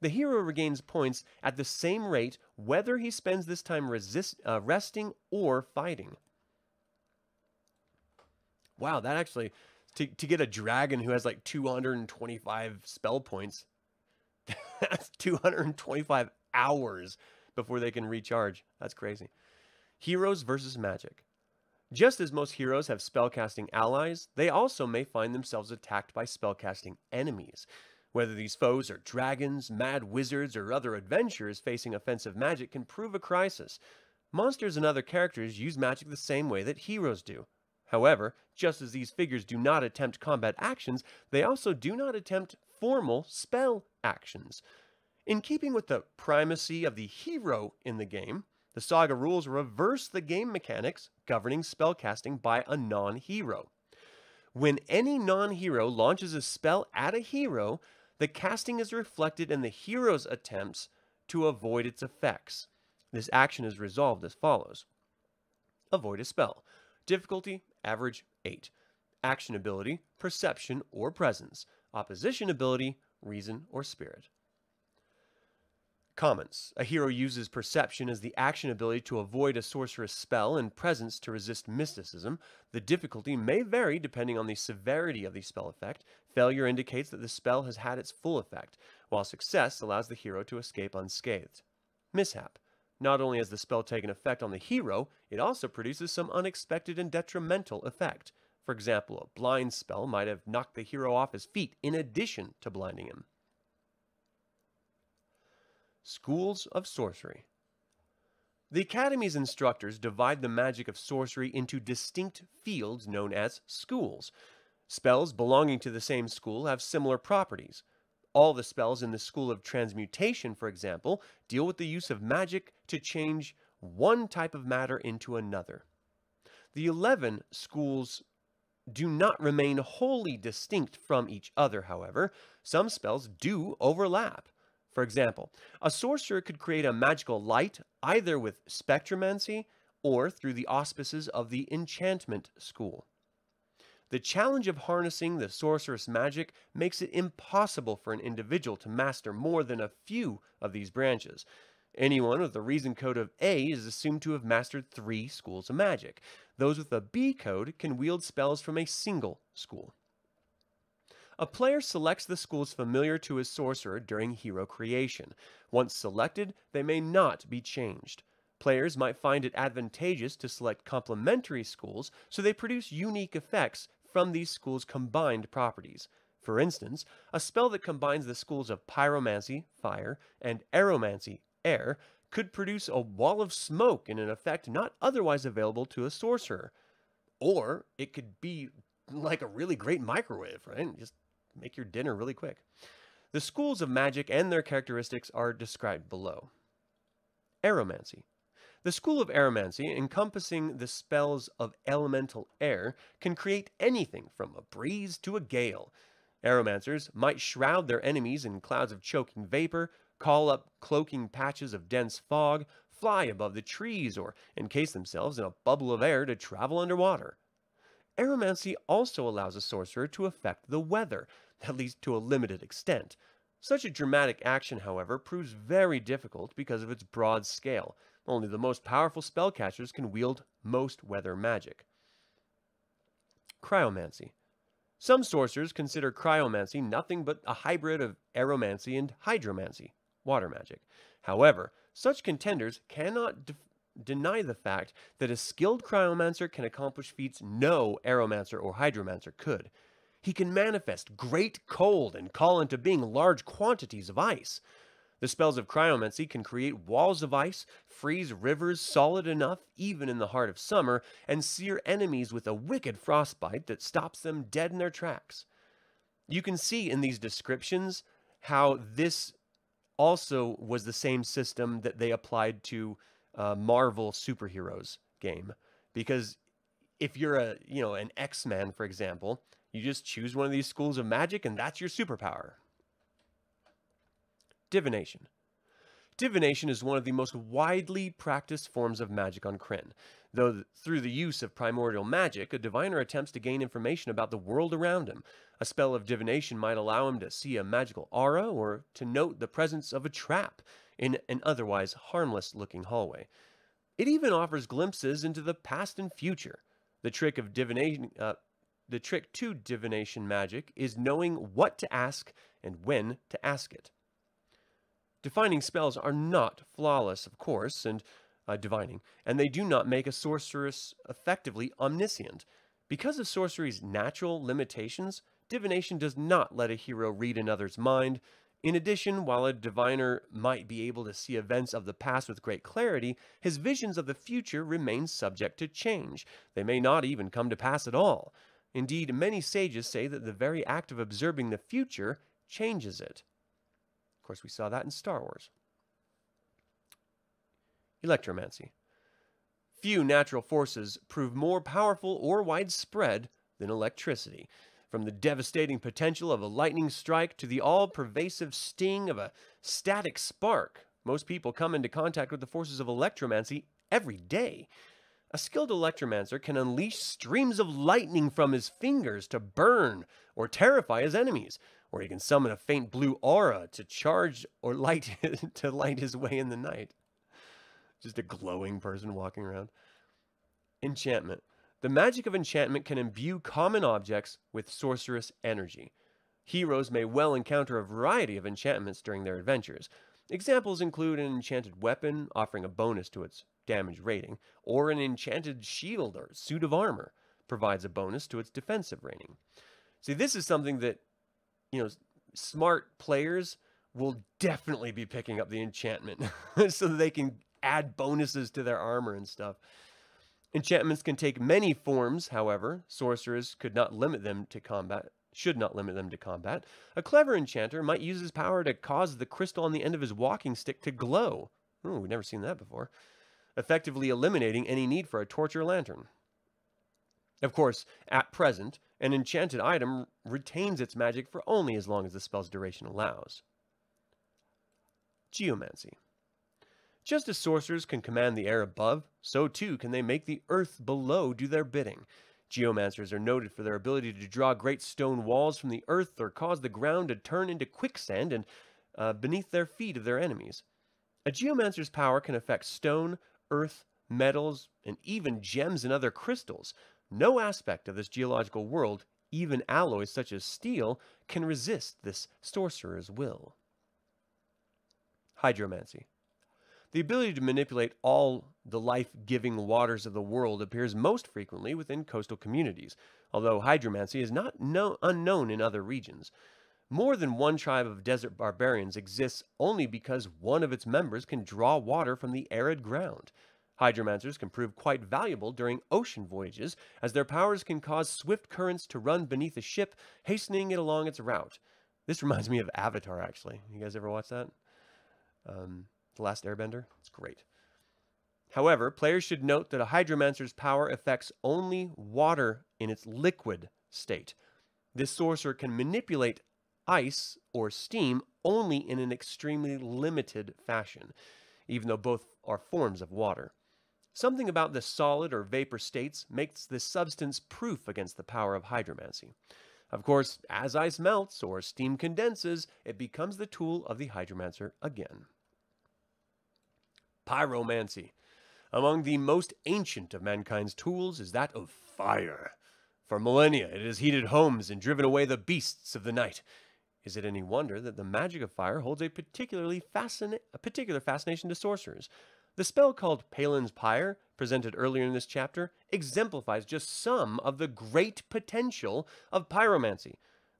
The hero regains points at the same rate whether he spends this time resist, uh, resting or fighting. Wow, that actually to, to get a dragon who has like 225 spell points, that's 225 hours before they can recharge. That's crazy. Heroes versus magic. Just as most heroes have spellcasting allies, they also may find themselves attacked by spellcasting enemies. Whether these foes are dragons, mad wizards, or other adventurers facing offensive magic can prove a crisis. Monsters and other characters use magic the same way that heroes do. However, just as these figures do not attempt combat actions, they also do not attempt formal spell actions. In keeping with the primacy of the hero in the game, the saga rules reverse the game mechanics governing spellcasting by a non-hero. When any non-hero launches a spell at a hero, the casting is reflected in the hero's attempts to avoid its effects. This action is resolved as follows. Avoid a spell. Difficulty, average 8. Action ability, perception or presence. Opposition ability, reason or spirit. Comments. A hero uses perception as the action ability to avoid a sorcerous spell and presence to resist mysticism. The difficulty may vary depending on the severity of the spell effect. Failure indicates that the spell has had its full effect, while success allows the hero to escape unscathed. Mishap. Not only has the spell taken effect on the hero, it also produces some unexpected and detrimental effect. For example, a blind spell might have knocked the hero off his feet in addition to blinding him. Schools of Sorcery The Academy's instructors divide the magic of sorcery into distinct fields known as schools. Spells belonging to the same school have similar properties. All the spells in the School of Transmutation, for example, deal with the use of magic to change one type of matter into another. The 11 schools do not remain wholly distinct from each other, however. Some spells do overlap. For example, a sorcerer could create a magical light either with spectromancy or through the auspices of the enchantment school. The challenge of harnessing the sorcerous magic makes it impossible for an individual to master more than a few of these branches. Anyone with the reason code of A is assumed to have mastered three schools of magic. Those with a B code can wield spells from a single school. A player selects the schools familiar to his sorcerer during hero creation. Once selected, they may not be changed. Players might find it advantageous to select complementary schools so they produce unique effects from these schools' combined properties. For instance, a spell that combines the schools of pyromancy, fire, and aeromancy, air, could produce a wall of smoke in an effect not otherwise available to a sorcerer. Or it could be like a really great microwave, right? Just make your dinner really quick. The schools of magic and their characteristics are described below. Aeromancy. The school of aeromancy, encompassing the spells of elemental air, can create anything from a breeze to a gale. Aeromancers might shroud their enemies in clouds of choking vapor, call up cloaking patches of dense fog, fly above the trees, or encase themselves in a bubble of air to travel underwater. Aeromancy also allows a sorcerer to affect the weather, at least to a limited extent. Such a dramatic action, however, proves very difficult because of its broad scale. Only the most powerful spellcasters can wield most weather magic. Cryomancy. Some sorcerers consider cryomancy nothing but a hybrid of aeromancy and hydromancy, water magic. However, such contenders cannot de deny the fact that a skilled cryomancer can accomplish feats no aeromancer or hydromancer could. He can manifest great cold and call into being large quantities of ice. The spells of cryomancy can create walls of ice, freeze rivers solid enough even in the heart of summer, and sear enemies with a wicked frostbite that stops them dead in their tracks. You can see in these descriptions how this also was the same system that they applied to uh, Marvel superheroes game. Because if you're a, you know, an X-Man, for example, you just choose one of these schools of magic and that's your superpower. Divination. Divination is one of the most widely practiced forms of magic on Krynn, Though through the use of primordial magic, a diviner attempts to gain information about the world around him. A spell of divination might allow him to see a magical aura or to note the presence of a trap in an otherwise harmless looking hallway. It even offers glimpses into the past and future. The trick of divination, uh, the trick to divination magic is knowing what to ask and when to ask it. Defining spells are not flawless, of course, and uh, divining, and they do not make a sorceress effectively omniscient. Because of sorcery's natural limitations, divination does not let a hero read another's mind. In addition, while a diviner might be able to see events of the past with great clarity, his visions of the future remain subject to change. They may not even come to pass at all. Indeed, many sages say that the very act of observing the future changes it course, we saw that in Star Wars. Electromancy. Few natural forces prove more powerful or widespread than electricity. From the devastating potential of a lightning strike to the all pervasive sting of a static spark, most people come into contact with the forces of electromancy every day. A skilled electromancer can unleash streams of lightning from his fingers to burn or terrify his enemies or he can summon a faint blue aura to charge or light to light his way in the night. Just a glowing person walking around. Enchantment. The magic of enchantment can imbue common objects with sorcerous energy. Heroes may well encounter a variety of enchantments during their adventures. Examples include an enchanted weapon offering a bonus to its damage rating, or an enchanted shield or suit of armor provides a bonus to its defensive rating. See, this is something that you know, smart players will definitely be picking up the enchantment so they can add bonuses to their armor and stuff. Enchantments can take many forms, however. Sorcerers could not limit them to combat, should not limit them to combat. A clever enchanter might use his power to cause the crystal on the end of his walking stick to glow. Oh, we've never seen that before. Effectively eliminating any need for a torch or lantern. Of course, at present, an enchanted item retains its magic for only as long as the spell's duration allows. Geomancy. Just as sorcerers can command the air above, so too can they make the earth below do their bidding. Geomancers are noted for their ability to draw great stone walls from the earth or cause the ground to turn into quicksand and uh, beneath their feet of their enemies. A geomancer's power can affect stone, earth, metals, and even gems and other crystals. No aspect of this geological world, even alloys such as steel, can resist this sorcerer's will. Hydromancy. The ability to manipulate all the life giving waters of the world appears most frequently within coastal communities, although hydromancy is not no- unknown in other regions. More than one tribe of desert barbarians exists only because one of its members can draw water from the arid ground. Hydromancers can prove quite valuable during ocean voyages, as their powers can cause swift currents to run beneath a ship, hastening it along its route. This reminds me of Avatar, actually. You guys ever watch that? Um, the Last Airbender. It's great. However, players should note that a Hydromancer's power affects only water in its liquid state. This sorcerer can manipulate ice or steam only in an extremely limited fashion, even though both are forms of water. Something about the solid or vapor states makes this substance proof against the power of hydromancy. Of course, as ice melts or steam condenses, it becomes the tool of the hydromancer again. Pyromancy. Among the most ancient of mankind's tools is that of fire. For millennia, it has heated homes and driven away the beasts of the night. Is it any wonder that the magic of fire holds a particularly a particular fascination to sorcerers? The spell called Palin's Pyre, presented earlier in this chapter, exemplifies just some of the great potential of pyromancy.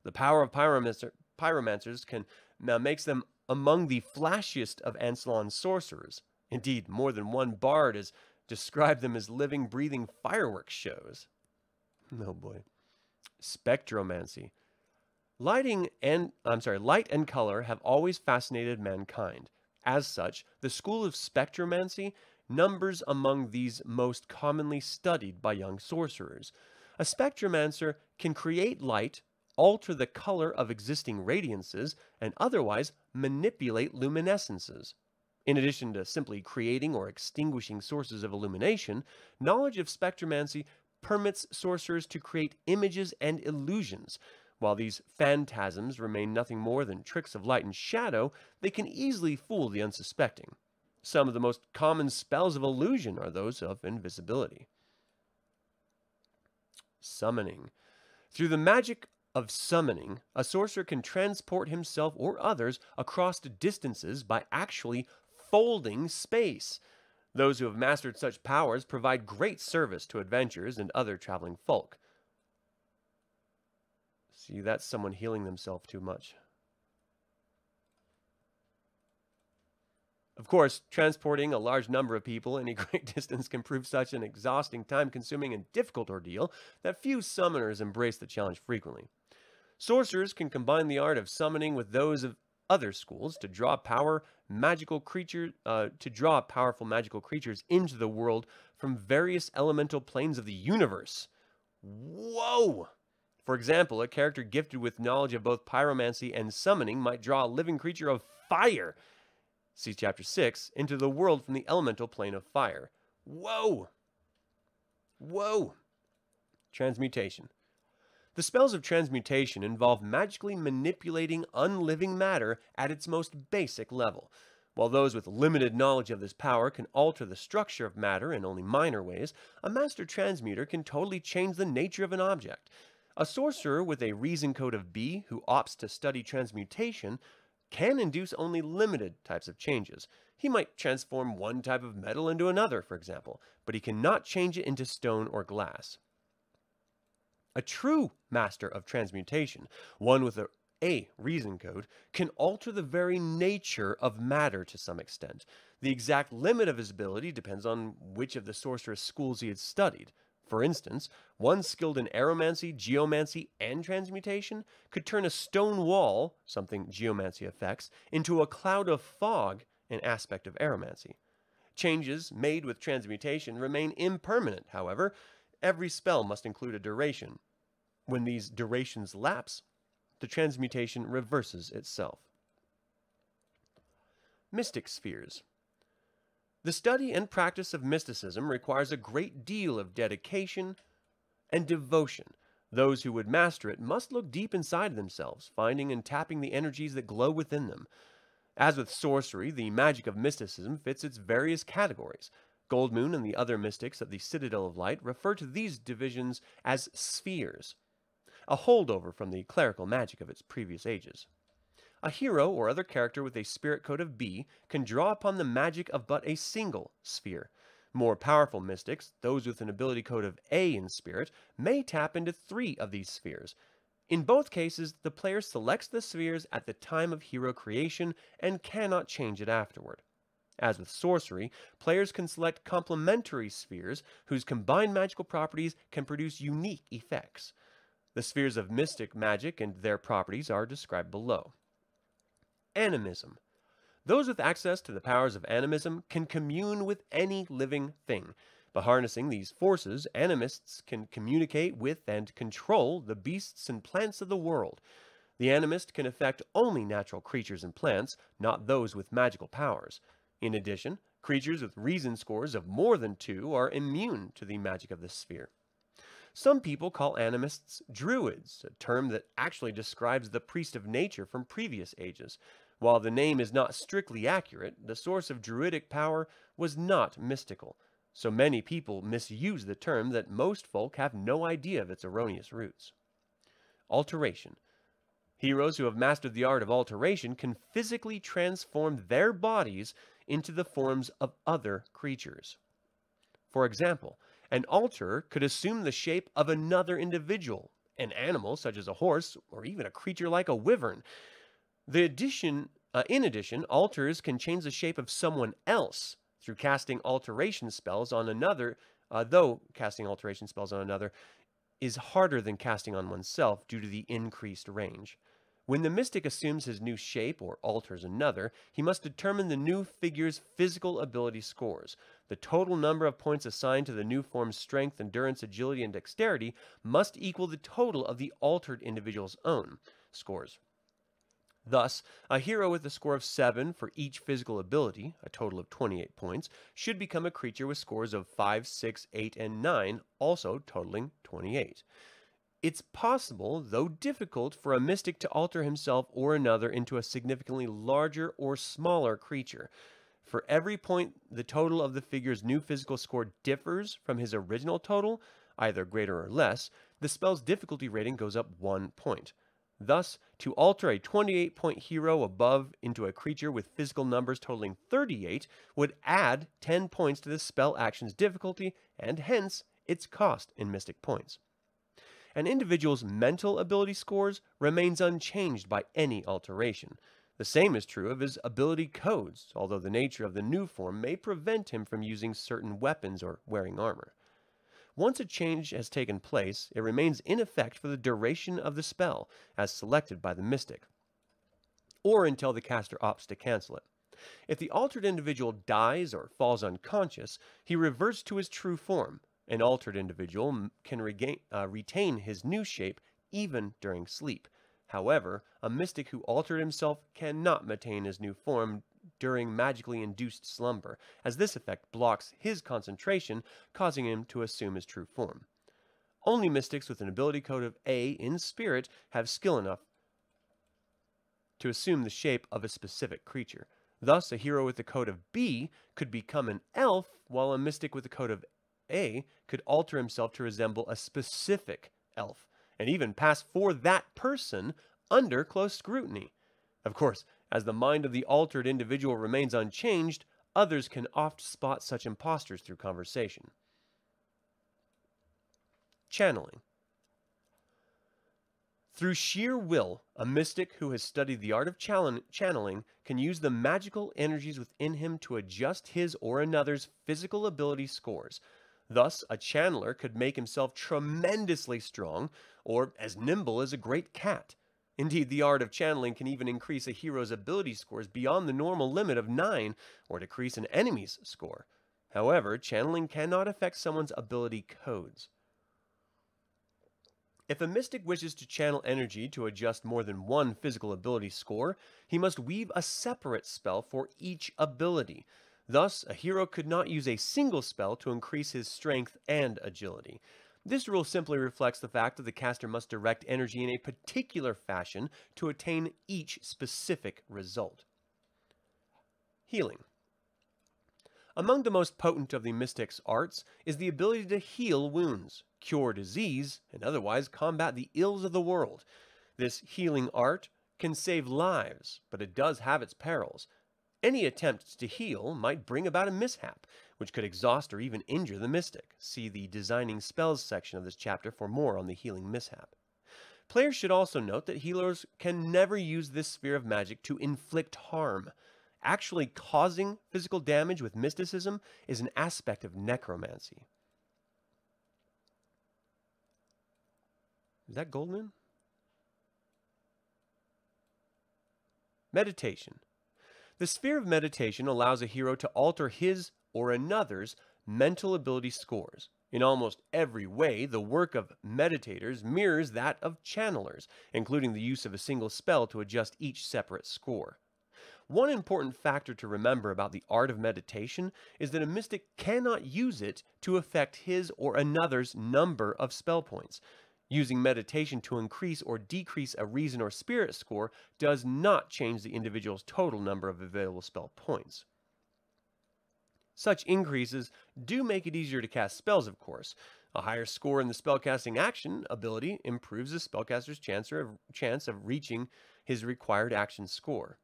The power of pyromancer- pyromancers can uh, makes them among the flashiest of Ansalon's sorcerers. Indeed, more than one bard has described them as living, breathing fireworks shows. Oh boy. Spectromancy. Lighting and I'm sorry, light and color have always fascinated mankind. As such, the school of spectromancy numbers among these most commonly studied by young sorcerers. A spectromancer can create light, alter the color of existing radiances, and otherwise manipulate luminescences. In addition to simply creating or extinguishing sources of illumination, knowledge of spectromancy permits sorcerers to create images and illusions. While these phantasms remain nothing more than tricks of light and shadow, they can easily fool the unsuspecting. Some of the most common spells of illusion are those of invisibility. Summoning. Through the magic of summoning, a sorcerer can transport himself or others across distances by actually folding space. Those who have mastered such powers provide great service to adventurers and other traveling folk. See, that's someone healing themselves too much. Of course, transporting a large number of people any great distance can prove such an exhausting, time consuming, and difficult ordeal that few summoners embrace the challenge frequently. Sorcerers can combine the art of summoning with those of other schools to draw power magical creature uh, to draw powerful magical creatures into the world from various elemental planes of the universe. Whoa! For example, a character gifted with knowledge of both pyromancy and summoning might draw a living creature of fire. See chapter 6 into the world from the elemental plane of fire. Whoa! Whoa! Transmutation. The spells of transmutation involve magically manipulating unliving matter at its most basic level. While those with limited knowledge of this power can alter the structure of matter in only minor ways, a master transmuter can totally change the nature of an object. A sorcerer with a reason code of B who opts to study transmutation can induce only limited types of changes. He might transform one type of metal into another, for example, but he cannot change it into stone or glass. A true master of transmutation, one with a, a reason code, can alter the very nature of matter to some extent. The exact limit of his ability depends on which of the sorcerer's schools he had studied. For instance, one skilled in aeromancy, geomancy, and transmutation could turn a stone wall, something geomancy affects, into a cloud of fog, an aspect of aeromancy. Changes made with transmutation remain impermanent, however, every spell must include a duration. When these durations lapse, the transmutation reverses itself. Mystic Spheres The study and practice of mysticism requires a great deal of dedication and devotion. Those who would master it must look deep inside themselves, finding and tapping the energies that glow within them. As with sorcery, the magic of mysticism fits its various categories. Goldmoon and the other mystics of the Citadel of Light refer to these divisions as spheres, a holdover from the clerical magic of its previous ages. A hero or other character with a spirit code of B can draw upon the magic of but a single sphere. More powerful mystics, those with an ability code of A in spirit, may tap into three of these spheres. In both cases, the player selects the spheres at the time of hero creation and cannot change it afterward. As with sorcery, players can select complementary spheres whose combined magical properties can produce unique effects. The spheres of mystic magic and their properties are described below. Animism. Those with access to the powers of animism can commune with any living thing. By harnessing these forces, animists can communicate with and control the beasts and plants of the world. The animist can affect only natural creatures and plants, not those with magical powers. In addition, creatures with reason scores of more than two are immune to the magic of the sphere. Some people call animists druids, a term that actually describes the priest of nature from previous ages. While the name is not strictly accurate, the source of druidic power was not mystical. So many people misuse the term that most folk have no idea of its erroneous roots. Alteration. Heroes who have mastered the art of alteration can physically transform their bodies into the forms of other creatures. For example, an alter could assume the shape of another individual, an animal such as a horse, or even a creature like a wyvern. The addition, uh, in addition, alters can change the shape of someone else through casting alteration spells on another, uh, though casting alteration spells on another is harder than casting on oneself due to the increased range. When the mystic assumes his new shape or alters another, he must determine the new figure's physical ability scores. The total number of points assigned to the new form's strength, endurance, agility, and dexterity must equal the total of the altered individual's own scores. Thus, a hero with a score of 7 for each physical ability, a total of 28 points, should become a creature with scores of 5, 6, 8, and 9, also totaling 28. It's possible, though difficult, for a mystic to alter himself or another into a significantly larger or smaller creature. For every point the total of the figure's new physical score differs from his original total, either greater or less, the spell's difficulty rating goes up one point. Thus, to alter a 28 point hero above into a creature with physical numbers totaling 38 would add 10 points to the spell action's difficulty and hence its cost in mystic points an individual's mental ability scores remains unchanged by any alteration. The same is true of his ability codes, although the nature of the new form may prevent him from using certain weapons or wearing armor. Once a change has taken place, it remains in effect for the duration of the spell, as selected by the mystic, or until the caster opts to cancel it. If the altered individual dies or falls unconscious, he reverts to his true form, an altered individual can regain, uh, retain his new shape even during sleep. However, a mystic who altered himself cannot maintain his new form during magically induced slumber, as this effect blocks his concentration, causing him to assume his true form. Only mystics with an ability code of A in spirit have skill enough to assume the shape of a specific creature. Thus, a hero with the code of B could become an elf, while a mystic with the code of a could alter himself to resemble a specific elf, and even pass for that person under close scrutiny. Of course, as the mind of the altered individual remains unchanged, others can oft spot such impostors through conversation. Channeling. Through sheer will, a mystic who has studied the art of channeling can use the magical energies within him to adjust his or another's physical ability scores, Thus, a channeler could make himself tremendously strong or as nimble as a great cat. Indeed, the art of channeling can even increase a hero's ability scores beyond the normal limit of 9 or decrease an enemy's score. However, channeling cannot affect someone's ability codes. If a mystic wishes to channel energy to adjust more than one physical ability score, he must weave a separate spell for each ability. Thus, a hero could not use a single spell to increase his strength and agility. This rule simply reflects the fact that the caster must direct energy in a particular fashion to attain each specific result. Healing. Among the most potent of the mystic's arts is the ability to heal wounds, cure disease, and otherwise combat the ills of the world. This healing art can save lives, but it does have its perils. Any attempt to heal might bring about a mishap, which could exhaust or even injure the mystic. See the Designing Spells section of this chapter for more on the healing mishap. Players should also note that healers can never use this sphere of magic to inflict harm. Actually causing physical damage with mysticism is an aspect of necromancy. Is that Goldmoon? Meditation. The sphere of meditation allows a hero to alter his or another's mental ability scores. In almost every way, the work of meditators mirrors that of channelers, including the use of a single spell to adjust each separate score. One important factor to remember about the art of meditation is that a mystic cannot use it to affect his or another's number of spell points. Using meditation to increase or decrease a reason or spirit score does not change the individual's total number of available spell points. Such increases do make it easier to cast spells, of course. A higher score in the spellcasting action ability improves the spellcaster's chance of, chance of reaching his required action score.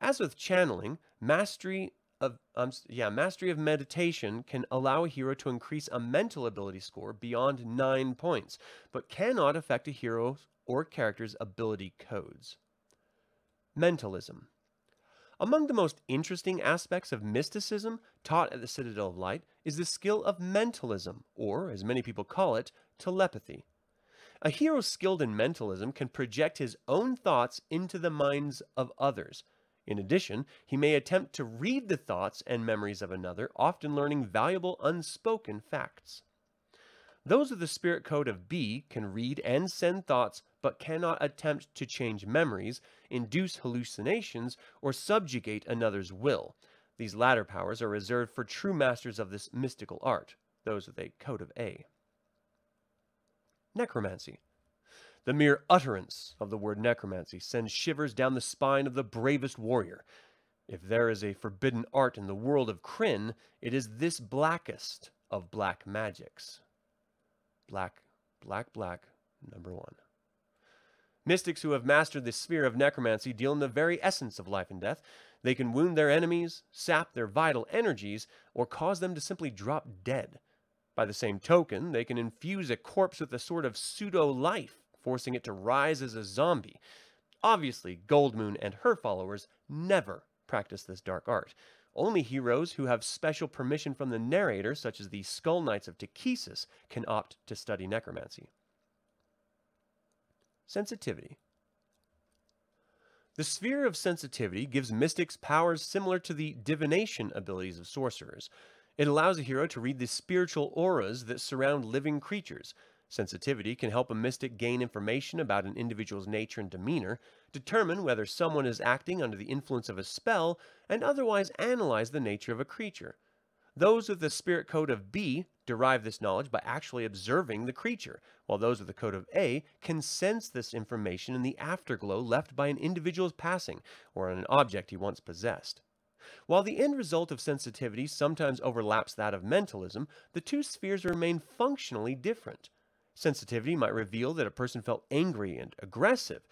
As with channeling, mastery of um, yeah, mastery of meditation can allow a hero to increase a mental ability score beyond 9 points, but cannot affect a hero's or character's ability codes. Mentalism. Among the most interesting aspects of mysticism taught at the Citadel of Light is the skill of mentalism, or, as many people call it, telepathy. A hero skilled in mentalism can project his own thoughts into the minds of others, in addition, he may attempt to read the thoughts and memories of another, often learning valuable unspoken facts. Those of the spirit code of B can read and send thoughts, but cannot attempt to change memories, induce hallucinations, or subjugate another's will. These latter powers are reserved for true masters of this mystical art, those with a code of A. Necromancy. The mere utterance of the word necromancy sends shivers down the spine of the bravest warrior. If there is a forbidden art in the world of Krynn, it is this blackest of black magics. Black, black, black, number one. Mystics who have mastered the sphere of necromancy deal in the very essence of life and death. They can wound their enemies, sap their vital energies, or cause them to simply drop dead. By the same token, they can infuse a corpse with a sort of pseudo life forcing it to rise as a zombie. Obviously, Goldmoon and her followers never practice this dark art. Only heroes who have special permission from the narrator, such as the Skull Knights of Takhisis, can opt to study necromancy. Sensitivity. The sphere of sensitivity gives mystics powers similar to the divination abilities of sorcerers. It allows a hero to read the spiritual auras that surround living creatures, Sensitivity can help a mystic gain information about an individual's nature and demeanor, determine whether someone is acting under the influence of a spell, and otherwise analyze the nature of a creature. Those with the spirit code of B derive this knowledge by actually observing the creature, while those with the code of A can sense this information in the afterglow left by an individual's passing or an object he once possessed. While the end result of sensitivity sometimes overlaps that of mentalism, the two spheres remain functionally different. Sensitivity might reveal that a person felt angry and aggressive.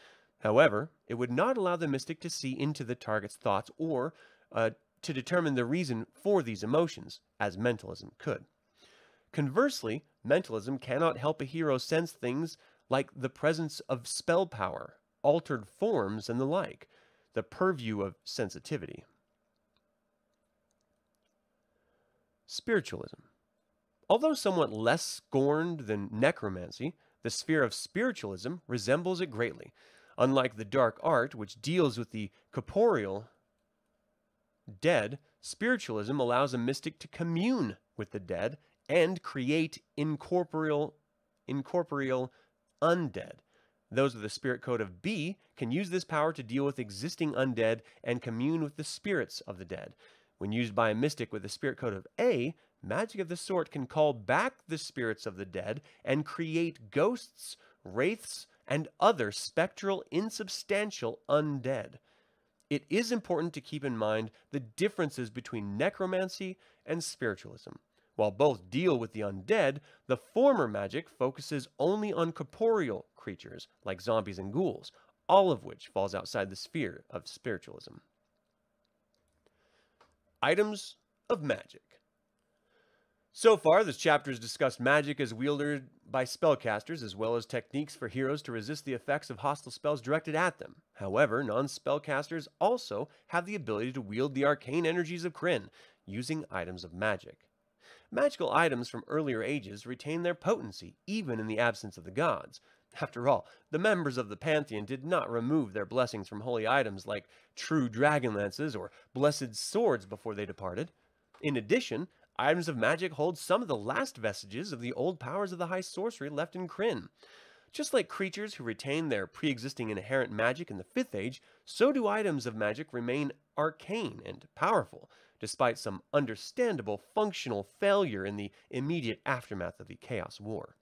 However, it would not allow the mystic to see into the target's thoughts or uh, to determine the reason for these emotions, as mentalism could. Conversely, mentalism cannot help a hero sense things like the presence of spell power, altered forms, and the like, the purview of sensitivity. Spiritualism. Although somewhat less scorned than necromancy, the sphere of spiritualism resembles it greatly. Unlike the dark art, which deals with the corporeal dead, spiritualism allows a mystic to commune with the dead and create incorporeal, incorporeal undead. Those with the spirit code of B can use this power to deal with existing undead and commune with the spirits of the dead. When used by a mystic with the spirit code of A, magic of this sort can call back the spirits of the dead and create ghosts, wraiths, and other spectral, insubstantial undead. It is important to keep in mind the differences between necromancy and spiritualism. While both deal with the undead, the former magic focuses only on corporeal creatures like zombies and ghouls, all of which falls outside the sphere of spiritualism. Items of magic. So far, this chapter has discussed magic as wielded by spellcasters, as well as techniques for heroes to resist the effects of hostile spells directed at them. However, non-spellcasters also have the ability to wield the arcane energies of Krynn, using items of magic. Magical items from earlier ages retain their potency, even in the absence of the gods. After all, the members of the Pantheon did not remove their blessings from holy items like true dragon lances or blessed swords before they departed. In addition, Items of magic hold some of the last vestiges of the old powers of the high sorcery left in Krynn. Just like creatures who retain their pre-existing inherent magic in the Fifth Age, so do items of magic remain arcane and powerful, despite some understandable functional failure in the immediate aftermath of the Chaos War.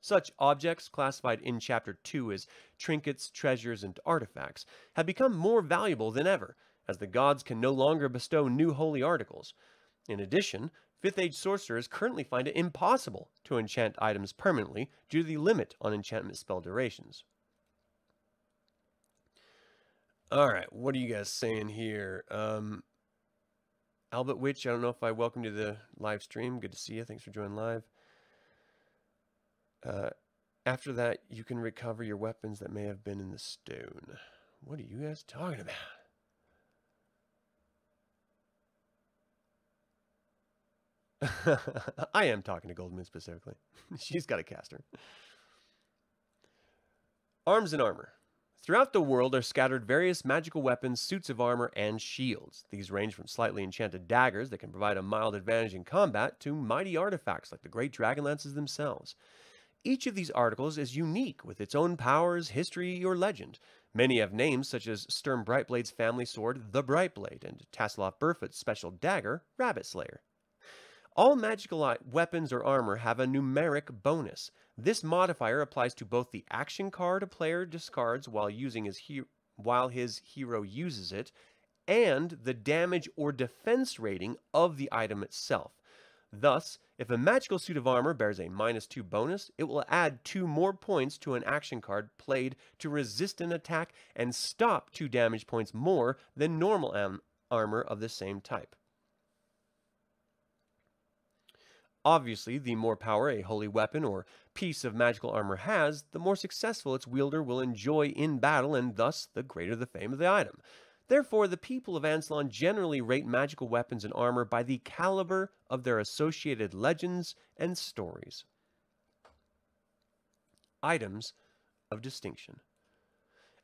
Such objects, classified in Chapter 2 as trinkets, treasures, and artifacts, have become more valuable than ever, as the gods can no longer bestow new holy articles. In addition, 5th Age sorcerers currently find it impossible to enchant items permanently due to the limit on enchantment spell durations. Alright, what are you guys saying here? Um, Albert Witch, I don't know if I welcome you to the live stream. Good to see you. Thanks for joining live. Uh, after that, you can recover your weapons that may have been in the stone. What are you guys talking about? I am talking to Goldmoon specifically. She's got a caster. Arms and armor. Throughout the world are scattered various magical weapons, suits of armor, and shields. These range from slightly enchanted daggers that can provide a mild advantage in combat to mighty artifacts like the great dragon lances themselves. Each of these articles is unique with its own powers, history, or legend. Many have names such as Sturm Brightblade's family sword, the Brightblade, and Tasslehoff Burrfoot's special dagger, Rabbit Slayer. All magical weapons or armor have a numeric bonus. This modifier applies to both the action card a player discards while using his while his hero uses it, and the damage or defense rating of the item itself. Thus, if a magical suit of armor bears a minus 2 bonus, it will add 2 more points to an action card played to resist an attack and stop 2 damage points more than normal armor of the same type. Obviously, the more power a holy weapon or piece of magical armor has, the more successful its wielder will enjoy in battle and thus the greater the fame of the item. Therefore, the people of Ansalon generally rate magical weapons and armor by the caliber of their associated legends and stories. Items of distinction.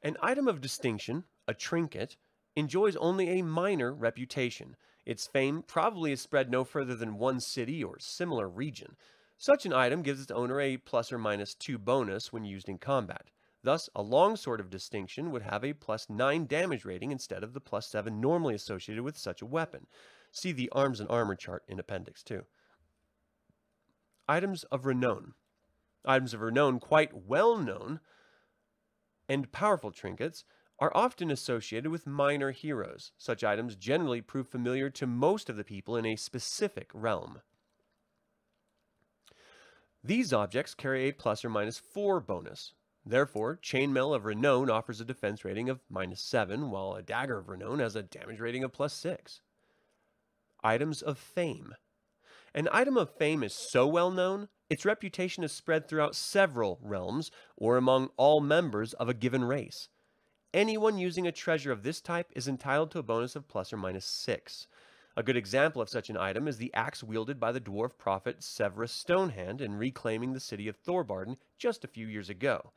An item of distinction, a trinket, enjoys only a minor reputation. Its fame probably is spread no further than one city or similar region. Such an item gives its owner a plus or minus 2 bonus when used in combat. Thus, a longsword of distinction would have a plus 9 damage rating instead of the plus 7 normally associated with such a weapon. See the arms and armor chart in Appendix 2. Items of renown. Items of renown quite well known and powerful trinkets are often associated with minor heroes. Such items generally prove familiar to most of the people in a specific realm. These objects carry a plus or minus 4 bonus. Therefore, Chainmail of Renown offers a defense rating of minus 7, while a Dagger of Renown has a damage rating of plus 6. Items of Fame. An item of fame is so well known, its reputation is spread throughout several realms or among all members of a given race. Anyone using a treasure of this type is entitled to a bonus of plus or minus 6. A good example of such an item is the axe wielded by the dwarf prophet Severus Stonehand in reclaiming the city of Thorbardin just a few years ago.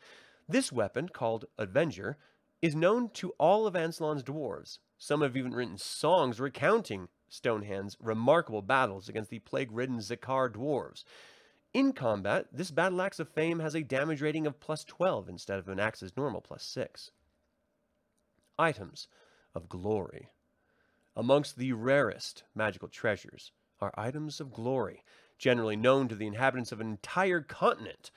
This weapon, called Avenger, is known to all of Ansalon's dwarves. Some have even written songs recounting Stonehand's remarkable battles against the plague-ridden Zhakar dwarves. In combat, this battle axe of fame has a damage rating of plus 12 instead of an axe's normal plus 6. Items of glory. Amongst the rarest magical treasures are items of glory, generally known to the inhabitants of an entire continent.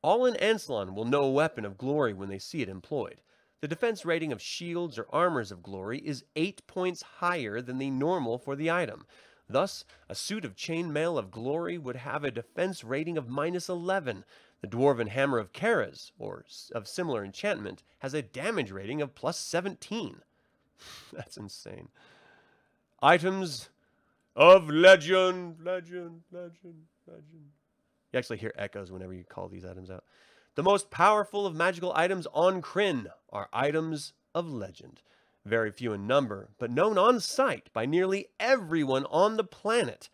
All in Ansalon will know a weapon of glory when they see it employed. The defense rating of shields or armors of glory is 8 points higher than the normal for the item. Thus, a suit of chainmail of glory would have a defense rating of minus 11. The dwarven hammer of Kharas, or of similar enchantment, has a damage rating of plus 17. That's insane. Items of legend, legend, legend, legend. You actually hear echoes whenever you call these items out. The most powerful of magical items on Krynn are items of legend. Very few in number, but known on sight by nearly everyone on the planet.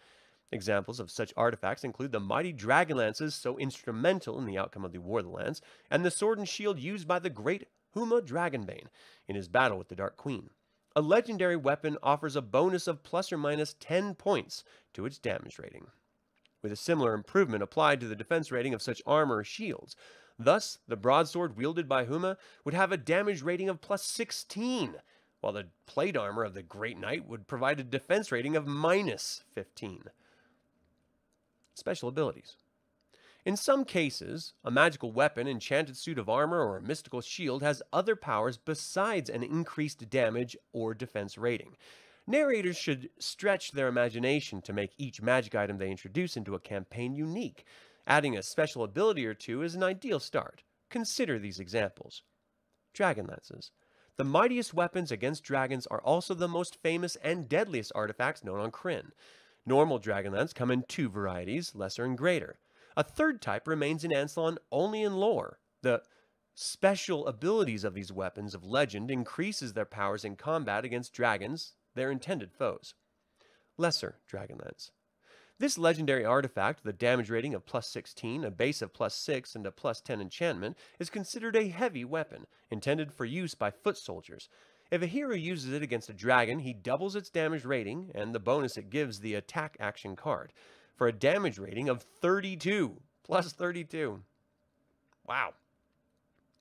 Examples of such artifacts include the mighty dragon lances so instrumental in the outcome of the War of the Lance, and the sword and shield used by the great Huma Dragonbane in his battle with the Dark Queen. A legendary weapon offers a bonus of plus or minus 10 points to its damage rating, with a similar improvement applied to the defense rating of such armor or shields. Thus, the broadsword wielded by Huma would have a damage rating of plus 16, while the plate armor of the Great Knight would provide a defense rating of minus 15. Special abilities. In some cases, a magical weapon, enchanted suit of armor, or a mystical shield has other powers besides an increased damage or defense rating. Narrators should stretch their imagination to make each magic item they introduce into a campaign unique. Adding a special ability or two is an ideal start. Consider these examples. Dragon Lances. The mightiest weapons against dragons are also the most famous and deadliest artifacts known on Krynn. Normal Dragonlance come in two varieties, lesser and greater. A third type remains in Ansalon only in lore. The special abilities of these weapons of legend increases their powers in combat against dragons, their intended foes. Lesser Dragonlance. This legendary artifact, with a damage rating of plus 16, a base of plus 6, and a plus 10 enchantment, is considered a heavy weapon, intended for use by foot soldiers. If a hero uses it against a dragon, he doubles its damage rating and the bonus it gives the attack action card for a damage rating of 32, plus 32. Wow.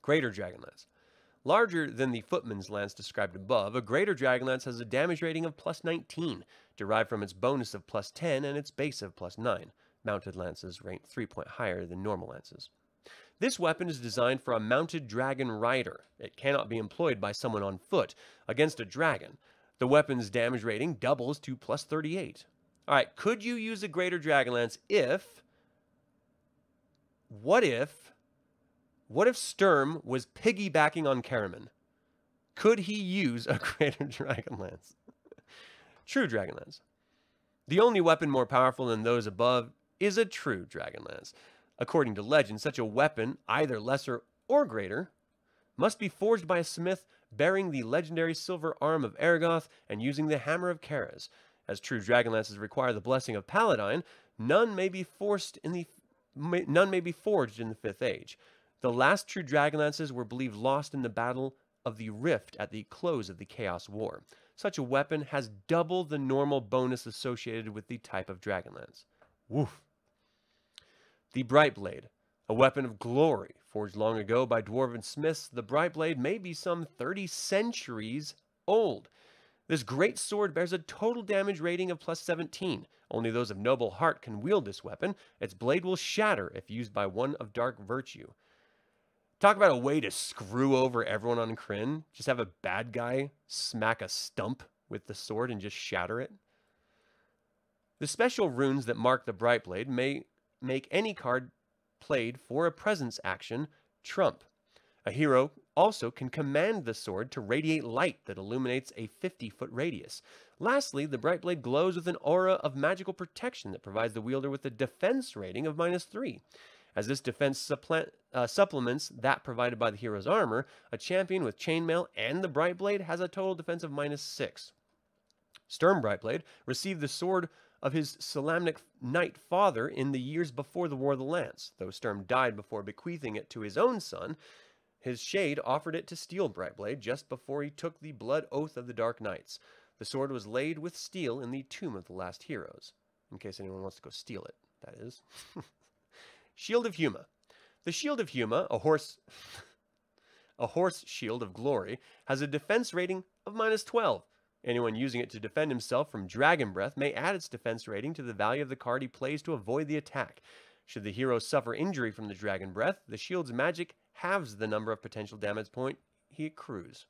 Greater Dragonlance. Larger than the Footman's Lance described above, a Greater Dragonlance has a damage rating of plus 19, derived from its bonus of plus 10 and its base of plus 9. Mounted lances rank 3 point higher than normal lances. This weapon is designed for a mounted dragon rider. It cannot be employed by someone on foot against a dragon. The weapon's damage rating doubles to plus 38. All right, could you use a greater Dragonlance if. What if. What if Sturm was piggybacking on Caramon? Could he use a greater Dragonlance? true Dragonlance. The only weapon more powerful than those above is a true Dragonlance. According to legend, such a weapon, either lesser or greater, must be forged by a smith bearing the legendary silver arm of Ergoth and using the hammer of Kharas. As true dragonlances require the blessing of Paladine, none may be forced in the none may be forged in the fifth age. The last true dragonlances were believed lost in the battle of the Rift at the close of the Chaos War. Such a weapon has double the normal bonus associated with the type of dragonlance. Woof. The Brightblade, a weapon of glory, forged long ago by dwarven smiths, the Brightblade may be some 30 centuries old. This great sword bears a total damage rating of plus 17. Only those of noble heart can wield this weapon. Its blade will shatter if used by one of dark virtue. Talk about a way to screw over everyone on Krynn. Just have a bad guy smack a stump with the sword and just shatter it. The special runes that mark the Brightblade may make any card played for a presence action trump. A hero also can command the sword to radiate light that illuminates a 50 foot radius. Lastly, the bright blade glows with an aura of magical protection that provides the wielder with a defense rating of minus 3. As this defense uh, supplements that provided by the hero's armor, a champion with chainmail and the bright blade has a total defense of minus 6. Sturm Brightblade received the sword of his Solamnic knight father in the years before the War of the Lance. Though Sturm died before bequeathing it to his own son, his shade offered it to Steel Brightblade just before he took the blood oath of the Dark Knights. The sword was laid with steel in the Tomb of the Last Heroes, in case anyone wants to go steal it, that is. Shield of Huma. The Shield of Huma, a horse a horse shield of glory, has a defense rating of minus 12. Anyone using it to defend himself from dragon breath may add its defense rating to the value of the card he plays to avoid the attack. Should the hero suffer injury from the dragon breath, the shield's magic halves the number of potential damage point he accrues.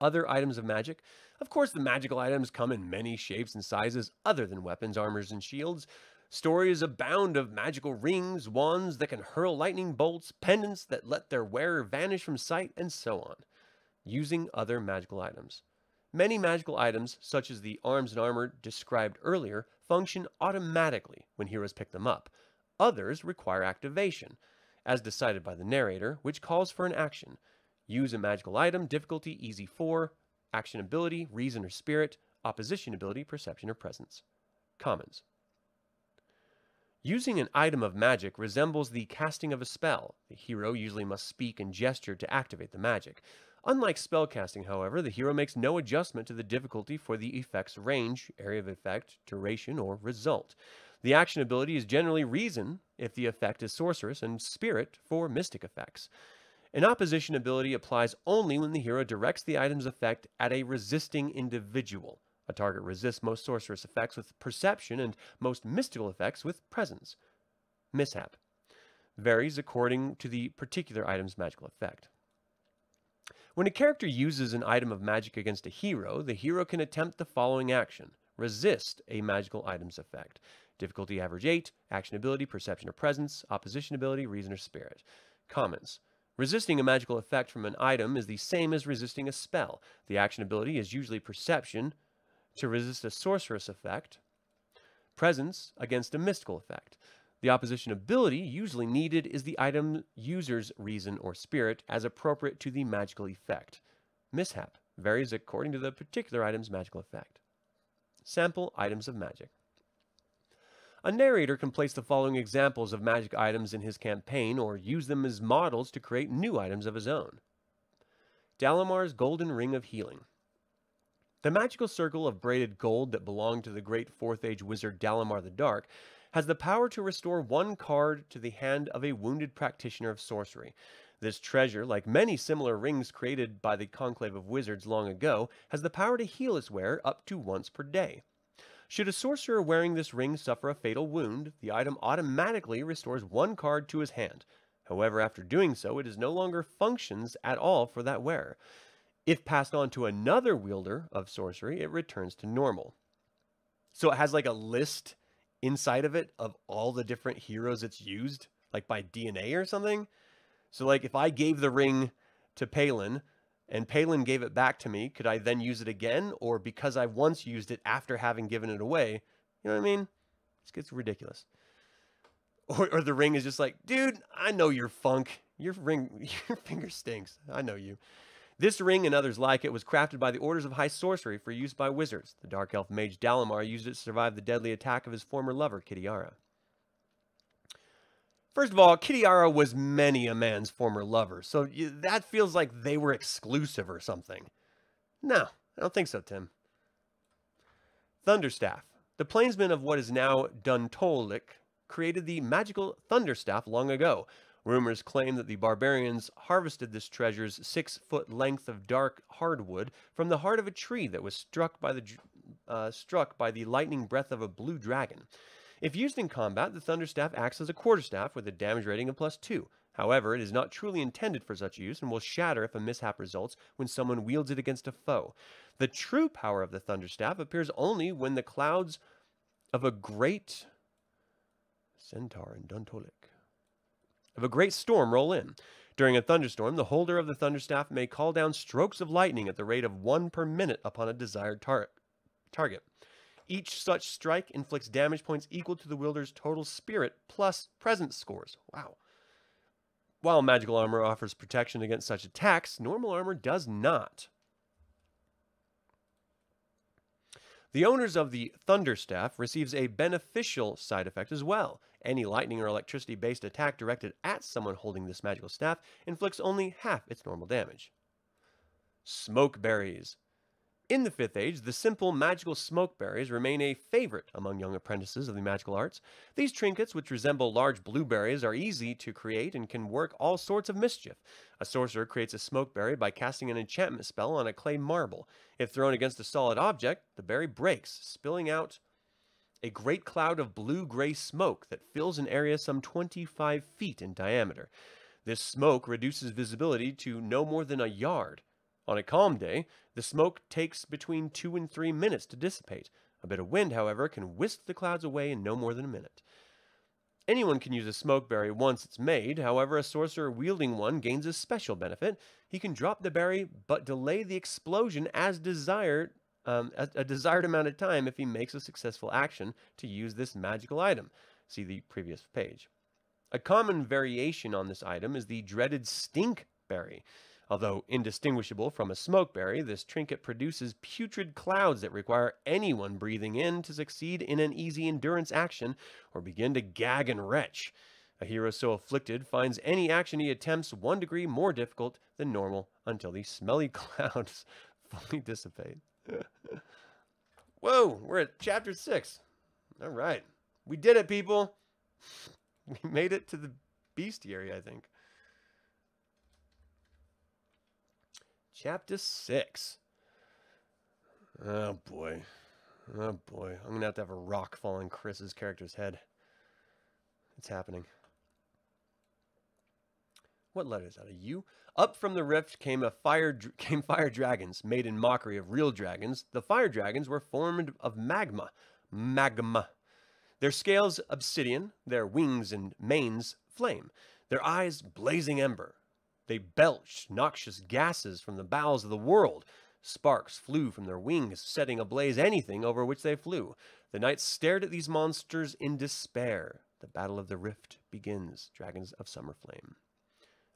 Other items of magic. Of course, the magical items come in many shapes and sizes other than weapons, armors, and shields. Stories abound of magical rings, wands that can hurl lightning bolts, pendants that let their wearer vanish from sight, and so on. Using other magical items. Many magical items, such as the arms and armor described earlier, function automatically when heroes pick them up. Others require activation, as decided by the narrator, which calls for an action. Use a magical item, difficulty easy 4, action ability, reason or spirit, opposition ability, perception or presence. Commons. Using an item of magic resembles the casting of a spell. The hero usually must speak and gesture to activate the magic. Unlike spellcasting, however, the hero makes no adjustment to the difficulty for the effect's range, area of effect, duration, or result. The action ability is generally Reason if the effect is sorcerous, and Spirit for mystic effects. An opposition ability applies only when the hero directs the item's effect at a resisting individual. A target resists most sorcerous effects with perception and most mystical effects with presence. Mishap varies according to the particular item's magical effect. When a character uses an item of magic against a hero, the hero can attempt the following action. Resist a magical item's effect. Difficulty average 8, action ability, perception or presence, opposition ability, reason or spirit. Comments. Resisting a magical effect from an item is the same as resisting a spell. The action ability is usually perception, to resist a sorcerous effect, presence against a mystical effect. The opposition ability usually needed is the item user's reason or spirit as appropriate to the magical effect. Mishap varies according to the particular item's magical effect. Sample items of magic. A narrator can place the following examples of magic items in his campaign or use them as models to create new items of his own. Dalamar's Golden Ring of Healing. The magical circle of braided gold that belonged to the great Fourth Age wizard Dalamar the Dark has the power to restore one card to the hand of a wounded practitioner of sorcery. This treasure, like many similar rings created by the Conclave of Wizards long ago, has the power to heal its wearer up to once per day. Should a sorcerer wearing this ring suffer a fatal wound, the item automatically restores one card to his hand. However, after doing so, it is no longer functions at all for that wearer. If passed on to another wielder of sorcery, it returns to normal. So it has like a list inside of it of all the different heroes it's used, like by DNA or something. So like if I gave the ring to Palin and Palin gave it back to me, could I then use it again? Or because I once used it after having given it away, you know what I mean? This gets ridiculous. Or, or the ring is just like, dude, I know your funk. Your ring, your finger stinks. I know you. This ring and others like it was crafted by the Orders of High Sorcery for use by wizards. The Dark Elf mage Dalamar used it to survive the deadly attack of his former lover, Kitiara. First of all, Kitiara was many a man's former lover, so that feels like they were exclusive or something. No, I don't think so, Tim. Thunderstaff. The plainsmen of what is now Duntollik created the magical Thunderstaff long ago, Rumors claim that the barbarians harvested this treasure's six foot length of dark hardwood from the heart of a tree that was struck by the uh, struck by the lightning breath of a blue dragon. If used in combat, the thunderstaff acts as a quarterstaff with a damage rating of plus two. However, it is not truly intended for such use and will shatter if a mishap results when someone wields it against a foe. The true power of the thunderstaff appears only when the clouds of a great centaur in Duntollik of a great storm roll in. During a thunderstorm, the holder of the thunderstaff may call down strokes of lightning at the rate of one per minute upon a desired tar target. Each such strike inflicts damage points equal to the wielder's total spirit plus presence scores. Wow. While magical armor offers protection against such attacks, normal armor does not. The owners of the Thunderstaff receives a beneficial side effect as well. Any lightning or electricity based attack directed at someone holding this magical staff inflicts only half its normal damage. Smoke berries. In the Fifth Age, the simple magical smoke berries remain a favorite among young apprentices of the magical arts. These trinkets, which resemble large blueberries, are easy to create and can work all sorts of mischief. A sorcerer creates a smoke berry by casting an enchantment spell on a clay marble. If thrown against a solid object, the berry breaks, spilling out a great cloud of blue gray smoke that fills an area some 25 feet in diameter. This smoke reduces visibility to no more than a yard. On a calm day, the smoke takes between two and three minutes to dissipate. A bit of wind, however, can whisk the clouds away in no more than a minute. Anyone can use a smoke berry once it's made, however, a sorcerer wielding one gains a special benefit. He can drop the berry but delay the explosion as desired um, a, a desired amount of time if he makes a successful action to use this magical item. See the previous page. A common variation on this item is the dreaded stink berry. Although indistinguishable from a smokeberry, this trinket produces putrid clouds that require anyone breathing in to succeed in an easy endurance action or begin to gag and retch. A hero so afflicted finds any action he attempts one degree more difficult than normal until the smelly clouds fully dissipate. Whoa, we're at chapter six. All right. We did it, people. We made it to the bestiary, I think. Chapter 6. Oh boy. Oh boy. I'm going to have to have a rock fall on Chris's character's head. It's happening. What letter is that? A U? Up from the rift came a fire came fire dragons, made in mockery of real dragons. The fire dragons were formed of magma. Magma. Their scales obsidian, their wings and manes flame, their eyes blazing ember. They belched noxious gases from the bowels of the world. Sparks flew from their wings, setting ablaze anything over which they flew. The knights stared at these monsters in despair. The battle of the rift begins, Dragons of Summer Flame.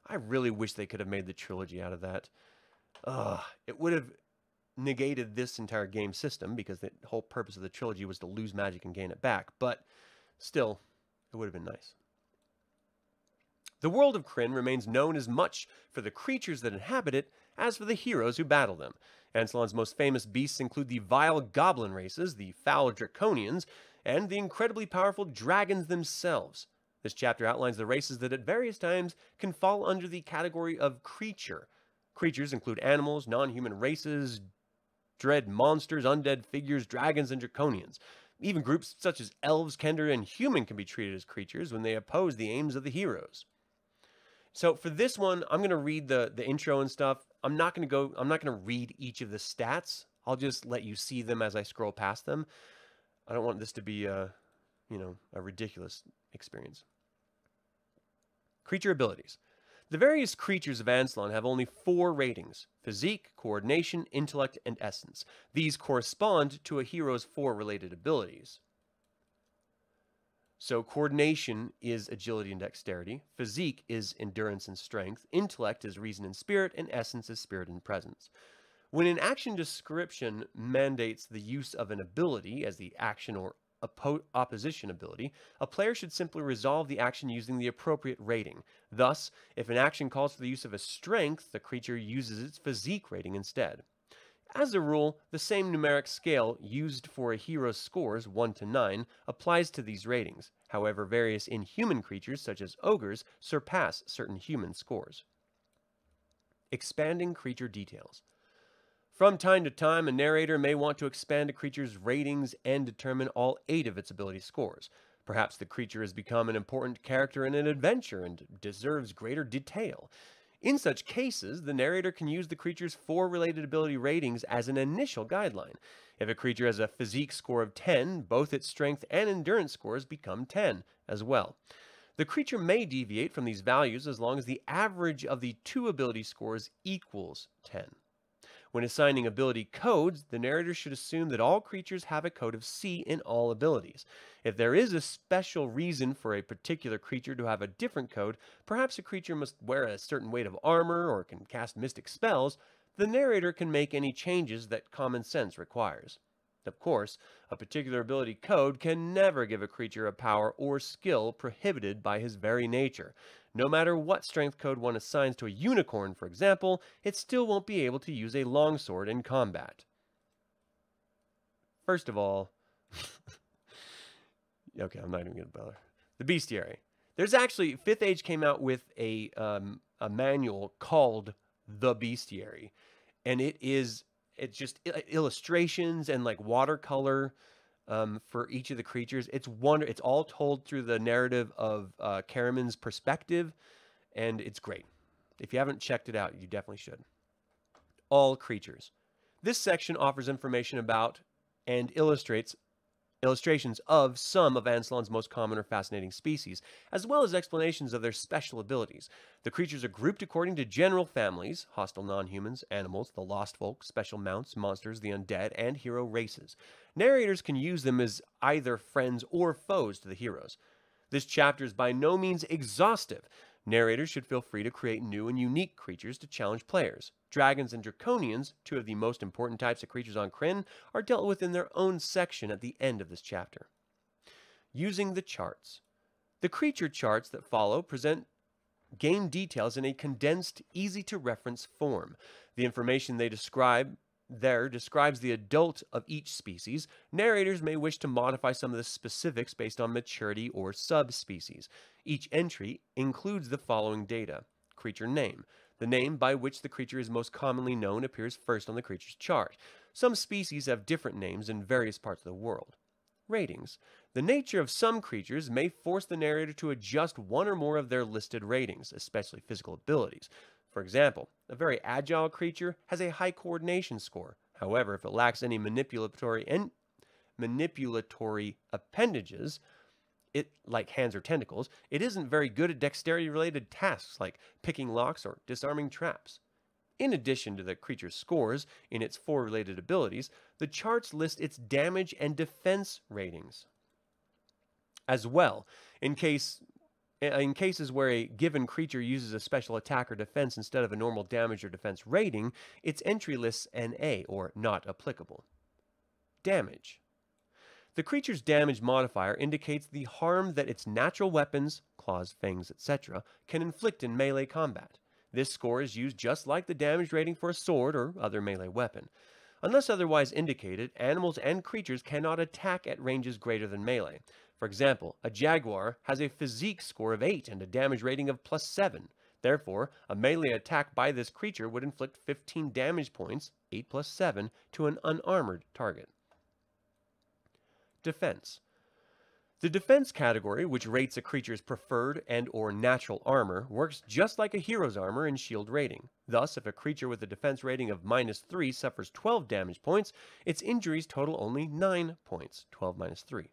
I really wish they could have made the trilogy out of that. Ugh, it would have negated this entire game system because the whole purpose of the trilogy was to lose magic and gain it back. But still, it would have been nice. The world of Krynn remains known as much for the creatures that inhabit it as for the heroes who battle them. Ansalon's most famous beasts include the vile goblin races, the foul draconians, and the incredibly powerful dragons themselves. This chapter outlines the races that at various times can fall under the category of creature. Creatures include animals, non-human races, dread monsters, undead figures, dragons, and draconians. Even groups such as elves, kender, and human can be treated as creatures when they oppose the aims of the heroes. So for this one, I'm going to read the, the intro and stuff. I'm not going to go, I'm not going to read each of the stats. I'll just let you see them as I scroll past them. I don't want this to be a, you know, a ridiculous experience. Creature abilities. The various creatures of Ansalon have only four ratings physique, coordination, intellect, and essence. These correspond to a hero's four related abilities. So coordination is agility and dexterity, physique is endurance and strength, intellect is reason and spirit, and essence is spirit and presence. When an action description mandates the use of an ability as the action or opposition ability, a player should simply resolve the action using the appropriate rating. Thus, if an action calls for the use of a strength, the creature uses its physique rating instead. As a rule, the same numeric scale used for a hero's scores, 1 to 9, applies to these ratings. However, various inhuman creatures, such as ogres, surpass certain human scores. Expanding creature details. From time to time, a narrator may want to expand a creature's ratings and determine all eight of its ability scores. Perhaps the creature has become an important character in an adventure and deserves greater detail. In such cases, the narrator can use the creature's four related ability ratings as an initial guideline. If a creature has a physique score of 10, both its strength and endurance scores become 10 as well. The creature may deviate from these values as long as the average of the two ability scores equals 10. When assigning ability codes, the narrator should assume that all creatures have a code of C in all abilities. If there is a special reason for a particular creature to have a different code, perhaps a creature must wear a certain weight of armor or can cast mystic spells, the narrator can make any changes that common sense requires. Of course, a particular ability code can never give a creature a power or skill prohibited by his very nature. No matter what strength code one assigns to a unicorn, for example, it still won't be able to use a longsword in combat. First of all, okay, I'm not even going to bother. The bestiary. There's actually Fifth Age came out with a um, a manual called the bestiary, and it is it's just illustrations and like watercolor um, for each of the creatures. It's wonder. It's all told through the narrative of uh, Caramon's perspective, and it's great. If you haven't checked it out, you definitely should. All creatures. This section offers information about and illustrates illustrations of some of Ansalon's most common or fascinating species, as well as explanations of their special abilities. The creatures are grouped according to general families hostile non humans, animals, the lost folk, special mounts, monsters, the undead, and hero races. Narrators can use them as either friends or foes to the heroes. This chapter is by no means exhaustive. Narrators should feel free to create new and unique creatures to challenge players. Dragons and Draconians, two of the most important types of creatures on Krynn, are dealt with in their own section at the end of this chapter. Using the charts. The creature charts that follow present game details in a condensed, easy to reference form. The information they describe there describes the adult of each species. Narrators may wish to modify some of the specifics based on maturity or subspecies. Each entry includes the following data creature name. The name by which the creature is most commonly known appears first on the creature's chart. Some species have different names in various parts of the world. Ratings. The nature of some creatures may force the narrator to adjust one or more of their listed ratings, especially physical abilities. For example, a very agile creature has a high coordination score. However, if it lacks any manipulatory and manipulatory appendages, it like hands or tentacles, it isn't very good at dexterity related tasks like picking locks or disarming traps. In addition to the creature's scores in its four related abilities, the charts list its damage and defense ratings. As well, in case in cases where a given creature uses a special attack or defense instead of a normal damage or defense rating, its entry lists NA or not applicable. Damage. The creature's damage modifier indicates the harm that its natural weapons, claws, fangs, etc., can inflict in melee combat. This score is used just like the damage rating for a sword or other melee weapon. Unless otherwise indicated, animals and creatures cannot attack at ranges greater than melee. For example, a jaguar has a physique score of 8 and a damage rating of plus 7. Therefore, a melee attack by this creature would inflict 15 damage points, 8 plus 7, to an unarmored target. Defense. The defense category, which rates a creature's preferred and or natural armor, works just like a hero's armor and shield rating. Thus, if a creature with a defense rating of minus 3 suffers 12 damage points, its injuries total only 9 points, 12 minus 3.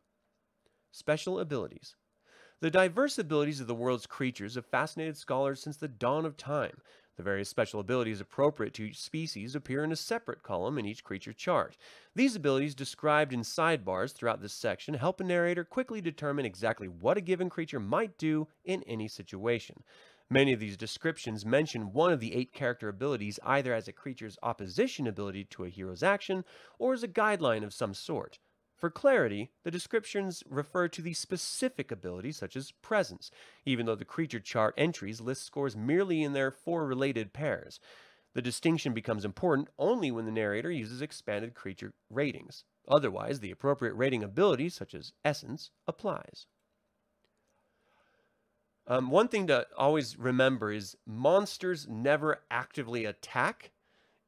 Special abilities. The diverse abilities of the world's creatures have fascinated scholars since the dawn of time. The various special abilities appropriate to each species appear in a separate column in each creature chart. These abilities, described in sidebars throughout this section, help a narrator quickly determine exactly what a given creature might do in any situation. Many of these descriptions mention one of the eight character abilities either as a creature's opposition ability to a hero's action or as a guideline of some sort. For clarity, the descriptions refer to the specific abilities such as presence, even though the creature chart entries list scores merely in their four related pairs. The distinction becomes important only when the narrator uses expanded creature ratings. Otherwise, the appropriate rating ability, such as essence, applies. Um, one thing to always remember is monsters never actively attack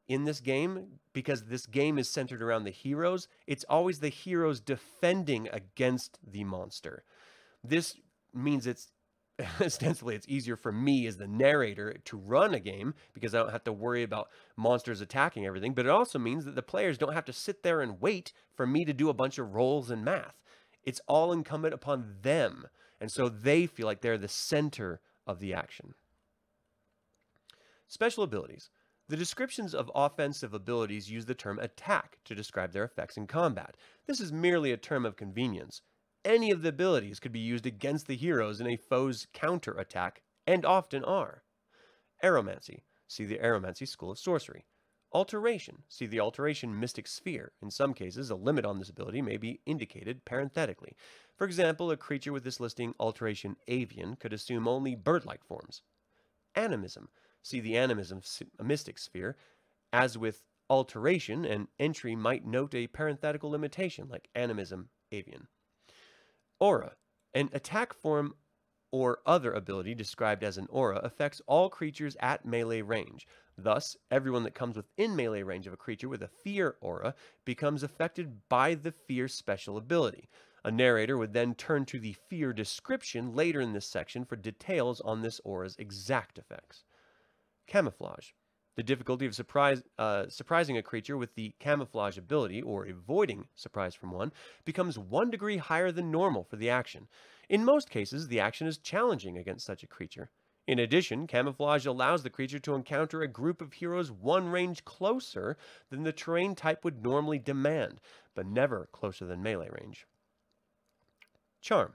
in this game because this game is centered around the heroes. It's always the heroes defending against the monster. This means it's ostensibly it's easier for me as the narrator to run a game because I don't have to worry about monsters attacking everything, but it also means that the players don't have to sit there and wait for me to do a bunch of rolls and math. It's all incumbent upon them. And so they feel like they're the center of the action. Special abilities. The descriptions of offensive abilities use the term attack to describe their effects in combat. This is merely a term of convenience. Any of the abilities could be used against the heroes in a foe's counter attack, and often are. Aeromancy. See the Aeromancy School of Sorcery. Alteration. See the Alteration Mystic Sphere. In some cases, a limit on this ability may be indicated parenthetically. For example, a creature with this listing Alteration Avian could assume only bird-like forms. Animism see the animism mystic sphere. As with alteration, an entry might note a parenthetical limitation like animism avian. Aura, an attack form or other ability described as an aura affects all creatures at melee range. Thus, everyone that comes within melee range of a creature with a fear aura becomes affected by the fear special ability. A narrator would then turn to the fear description later in this section for details on this aura's exact effects. Camouflage. The difficulty of surprise, uh, surprising a creature with the camouflage ability, or avoiding surprise from one, becomes one degree higher than normal for the action. In most cases, the action is challenging against such a creature. In addition, camouflage allows the creature to encounter a group of heroes one range closer than the terrain type would normally demand, but never closer than melee range. Charm.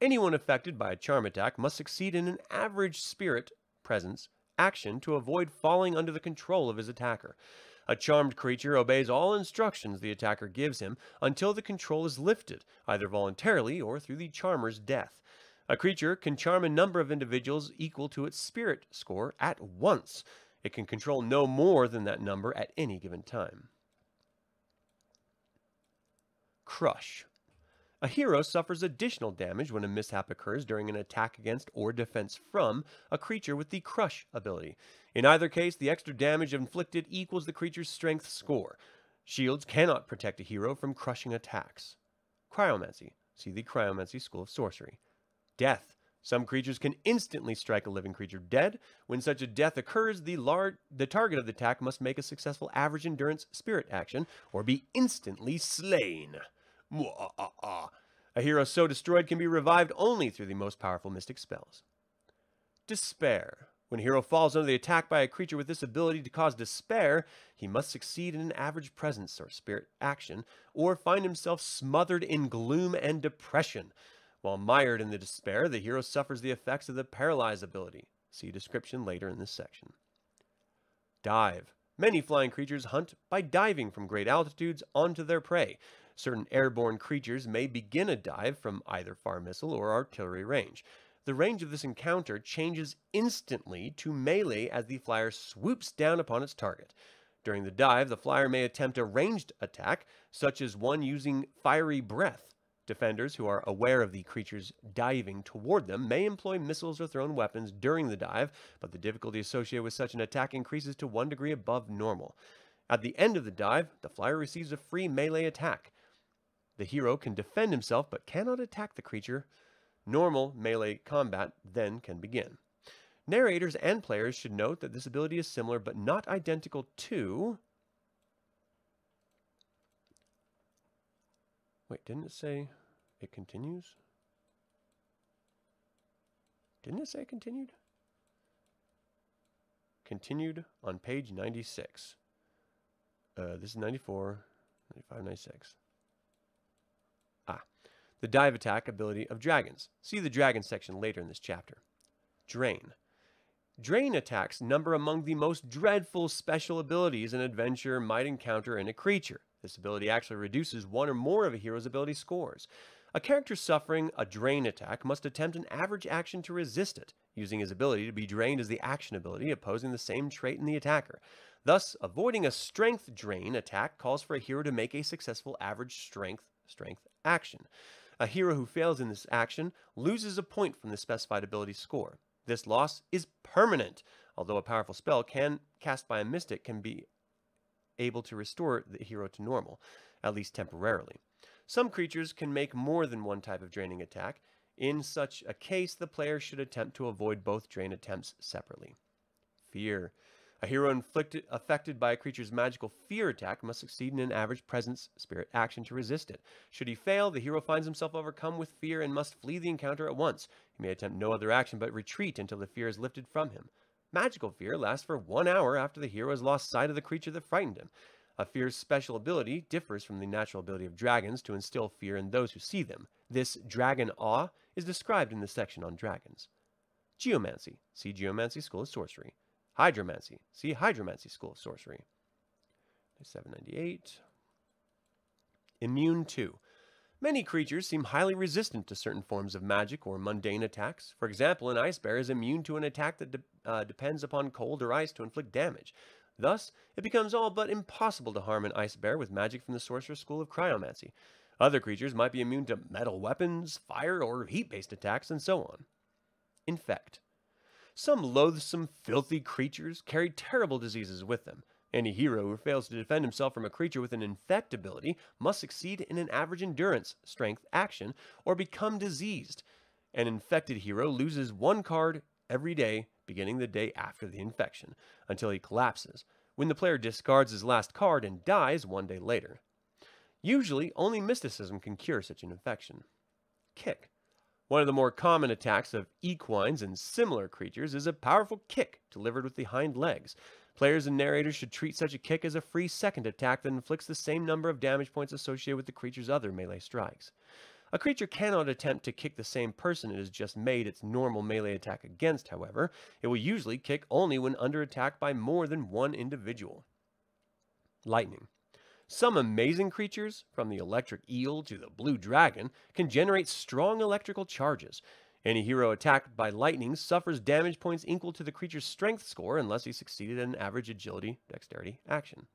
Anyone affected by a charm attack must succeed in an average spirit presence action to avoid falling under the control of his attacker. A charmed creature obeys all instructions the attacker gives him until the control is lifted, either voluntarily or through the charmer's death. A creature can charm a number of individuals equal to its spirit score at once. It can control no more than that number at any given time. Crush. A hero suffers additional damage when a mishap occurs during an attack against or defense from a creature with the Crush ability. In either case, the extra damage inflicted equals the creature's strength score. Shields cannot protect a hero from crushing attacks. Cryomancy. See the Cryomancy School of Sorcery. Death. Some creatures can instantly strike a living creature dead. When such a death occurs, the, lar- the target of the attack must make a successful average endurance spirit action or be instantly slain. Ah, ah, ah. A hero so destroyed can be revived only through the most powerful mystic spells. Despair. When a hero falls under the attack by a creature with this ability to cause despair, he must succeed in an average presence or spirit action, or find himself smothered in gloom and depression. While mired in the despair, the hero suffers the effects of the paralyze ability. See description later in this section. Dive. Many flying creatures hunt by diving from great altitudes onto their prey. Certain airborne creatures may begin a dive from either far missile or artillery range. The range of this encounter changes instantly to melee as the flyer swoops down upon its target. During the dive, the flyer may attempt a ranged attack, such as one using fiery breath. Defenders who are aware of the creatures diving toward them may employ missiles or thrown weapons during the dive, but the difficulty associated with such an attack increases to one degree above normal. At the end of the dive, the flyer receives a free melee attack. The hero can defend himself but cannot attack the creature. Normal melee combat then can begin. Narrators and players should note that this ability is similar but not identical to... Wait, didn't it say it continues? Didn't it say it continued? Continued on page 96. Uh, this is 94, 95, 96 the dive attack ability of dragons. See the dragon section later in this chapter. Drain. Drain attacks number among the most dreadful special abilities an adventurer might encounter in a creature. This ability actually reduces one or more of a hero's ability scores. A character suffering a drain attack must attempt an average action to resist it, using his ability to be drained as the action ability, opposing the same trait in the attacker. Thus, avoiding a strength drain attack calls for a hero to make a successful average strength strength action. A hero who fails in this action loses a point from the specified ability score. This loss is permanent, although a powerful spell can cast by a mystic can be able to restore the hero to normal, at least temporarily. Some creatures can make more than one type of draining attack. In such a case, the player should attempt to avoid both drain attempts separately. Fear. A hero inflicted, affected by a creature's magical fear attack must succeed in an average presence spirit action to resist it. Should he fail, the hero finds himself overcome with fear and must flee the encounter at once. He may attempt no other action but retreat until the fear is lifted from him. Magical fear lasts for one hour after the hero has lost sight of the creature that frightened him. A fear's special ability differs from the natural ability of dragons to instill fear in those who see them. This dragon awe is described in the section on dragons. Geomancy. See Geomancy School of Sorcery. Hydromancy. See Hydromancy School of Sorcery. 798. Immune to. Many creatures seem highly resistant to certain forms of magic or mundane attacks. For example, an ice bear is immune to an attack that de uh, depends upon cold or ice to inflict damage. Thus, it becomes all but impossible to harm an ice bear with magic from the Sorcerer's School of Cryomancy. Other creatures might be immune to metal weapons, fire, or heat-based attacks, and so on. Infect. Some loathsome, filthy creatures carry terrible diseases with them. Any hero who fails to defend himself from a creature with an infect ability must succeed in an average endurance, strength, action, or become diseased. An infected hero loses one card every day beginning the day after the infection, until he collapses, when the player discards his last card and dies one day later. Usually, only mysticism can cure such an infection. Kick. One of the more common attacks of equines and similar creatures is a powerful kick delivered with the hind legs. Players and narrators should treat such a kick as a free second attack that inflicts the same number of damage points associated with the creature's other melee strikes. A creature cannot attempt to kick the same person it has just made its normal melee attack against, however. It will usually kick only when under attack by more than one individual. Lightning. Some amazing creatures, from the electric eel to the blue dragon, can generate strong electrical charges. Any hero attacked by lightning suffers damage points equal to the creature's strength score unless he succeeded in an average agility, dexterity action.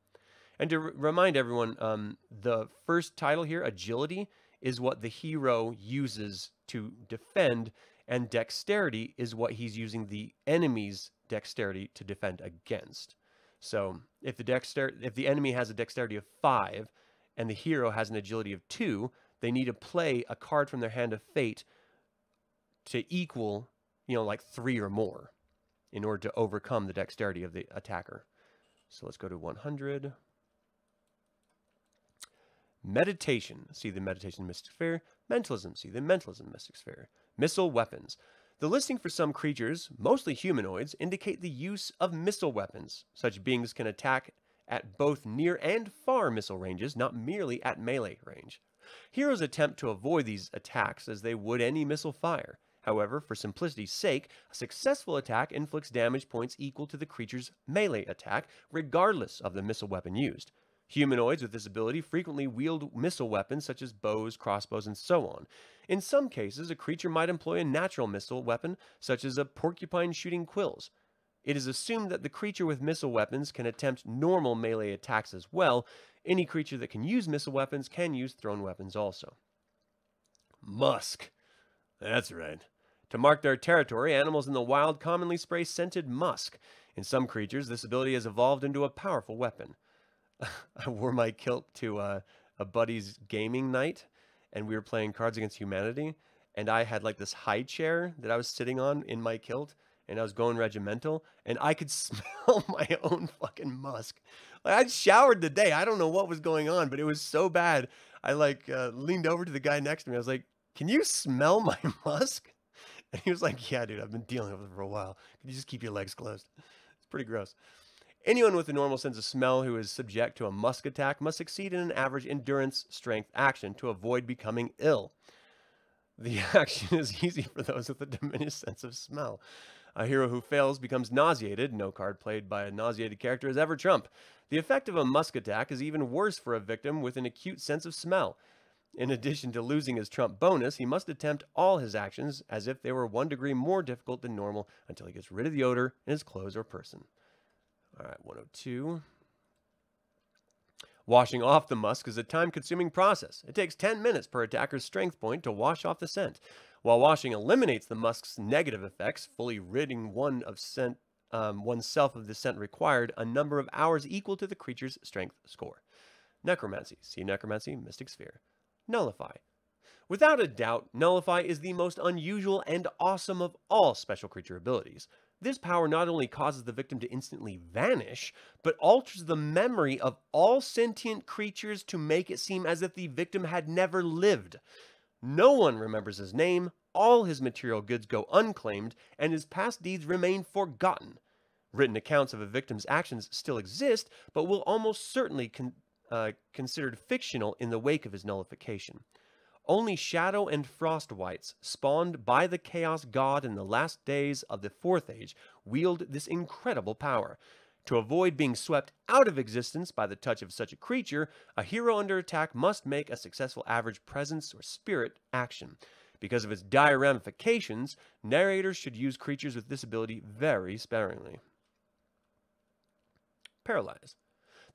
And to remind everyone, um, the first title here, agility, is what the hero uses to defend, and dexterity is what he's using the enemy's dexterity to defend against. So if the dexter if the enemy has a dexterity of five and the hero has an agility of two, they need to play a card from their hand of fate to equal, you know, like three or more in order to overcome the dexterity of the attacker. So let's go to 100. Meditation, see the meditation mystic sphere. Mentalism, see the mentalism mystic sphere. Missile weapons. The listing for some creatures, mostly humanoids, indicate the use of missile weapons. Such beings can attack at both near and far missile ranges, not merely at melee range. Heroes attempt to avoid these attacks as they would any missile fire. However, for simplicity's sake, a successful attack inflicts damage points equal to the creature's melee attack, regardless of the missile weapon used. Humanoids with this ability frequently wield missile weapons such as bows, crossbows, and so on. In some cases, a creature might employ a natural missile weapon, such as a porcupine shooting quills. It is assumed that the creature with missile weapons can attempt normal melee attacks as well. Any creature that can use missile weapons can use thrown weapons also. Musk. That's right. To mark their territory, animals in the wild commonly spray scented musk. In some creatures, this ability has evolved into a powerful weapon. I wore my kilt to uh, a buddy's gaming night, and we were playing Cards Against Humanity, and I had like this high chair that I was sitting on in my kilt, and I was going regimental, and I could smell my own fucking musk. Like I'd showered the day. I don't know what was going on, but it was so bad. I like uh, leaned over to the guy next to me. I was like, "Can you smell my musk?" And he was like, "Yeah, dude, I've been dealing with it for a while. Can you just keep your legs closed?" It's pretty gross. Anyone with a normal sense of smell who is subject to a musk attack must succeed in an average endurance strength action to avoid becoming ill. The action is easy for those with a diminished sense of smell. A hero who fails becomes nauseated. No card played by a nauseated character is ever trump. The effect of a musk attack is even worse for a victim with an acute sense of smell. In addition to losing his trump bonus, he must attempt all his actions as if they were one degree more difficult than normal until he gets rid of the odor in his clothes or person. All right, 102. Washing off the musk is a time-consuming process. It takes 10 minutes per attacker's strength point to wash off the scent. While washing eliminates the musk's negative effects, fully ridding one of scent, um, oneself of the scent required a number of hours equal to the creature's strength score. Necromancy. See Necromancy, Mystic Sphere. Nullify. Without a doubt, Nullify is the most unusual and awesome of all special creature abilities. This power not only causes the victim to instantly vanish, but alters the memory of all sentient creatures to make it seem as if the victim had never lived. No one remembers his name, all his material goods go unclaimed, and his past deeds remain forgotten. Written accounts of a victim's actions still exist, but will almost certainly con- uh, considered fictional in the wake of his nullification. Only Shadow and Frost Wights, spawned by the Chaos God in the last days of the Fourth Age, wield this incredible power. To avoid being swept out of existence by the touch of such a creature, a hero under attack must make a successful average presence or spirit action. Because of its dire ramifications, narrators should use creatures with this ability very sparingly. Paralyze.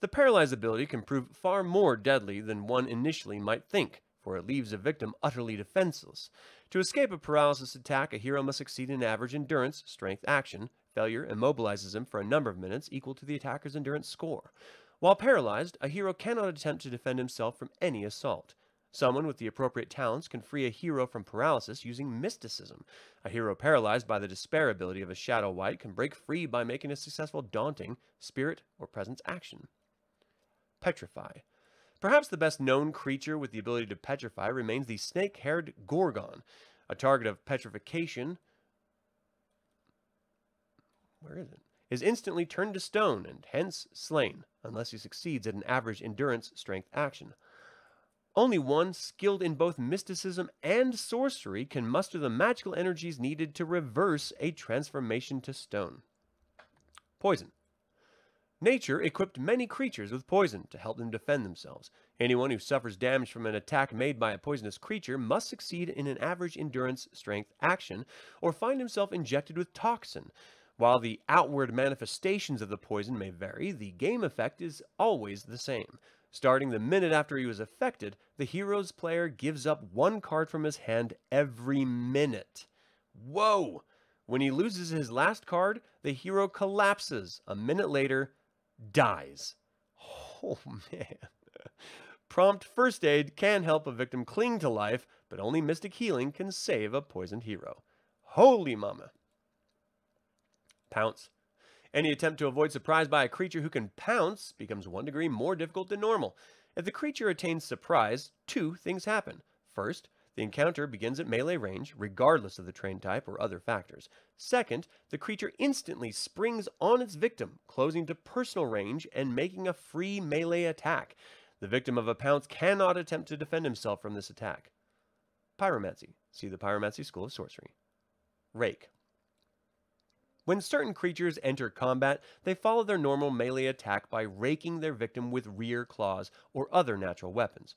The Paralyze ability can prove far more deadly than one initially might think, for it leaves a victim utterly defenseless. To escape a paralysis attack, a hero must succeed in average endurance, strength, action. Failure immobilizes him for a number of minutes equal to the attacker's endurance score. While paralyzed, a hero cannot attempt to defend himself from any assault. Someone with the appropriate talents can free a hero from paralysis using mysticism. A hero paralyzed by the despair ability of a Shadow Wight can break free by making a successful daunting, spirit, or presence action. Petrify. Perhaps the best known creature with the ability to petrify remains the snake haired Gorgon, a target of petrification. Where is it? Is instantly turned to stone and hence slain, unless he succeeds at an average endurance strength action. Only one skilled in both mysticism and sorcery can muster the magical energies needed to reverse a transformation to stone. Poison. Nature equipped many creatures with poison to help them defend themselves. Anyone who suffers damage from an attack made by a poisonous creature must succeed in an average endurance strength action or find himself injected with toxin. While the outward manifestations of the poison may vary, the game effect is always the same. Starting the minute after he was affected, the hero's player gives up one card from his hand every minute. Whoa! When he loses his last card, the hero collapses. A minute later, dies. Oh man. Prompt first aid can help a victim cling to life, but only mystic healing can save a poisoned hero. Holy mama. Pounce. Any attempt to avoid surprise by a creature who can pounce becomes one degree more difficult than normal. If the creature attains surprise, two things happen. First, the encounter begins at melee range, regardless of the train type or other factors. Second, the creature instantly springs on its victim, closing to personal range and making a free melee attack. The victim of a pounce cannot attempt to defend himself from this attack. Pyromancy. See the Pyromancy School of Sorcery. Rake. When certain creatures enter combat, they follow their normal melee attack by raking their victim with rear claws or other natural weapons.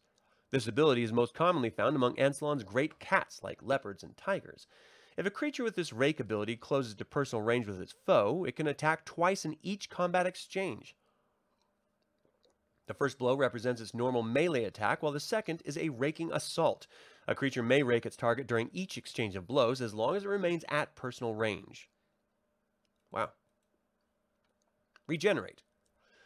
This ability is most commonly found among Ansalon's great cats like leopards and tigers. If a creature with this rake ability closes to personal range with its foe, it can attack twice in each combat exchange. The first blow represents its normal melee attack, while the second is a raking assault. A creature may rake its target during each exchange of blows as long as it remains at personal range. Wow. Regenerate.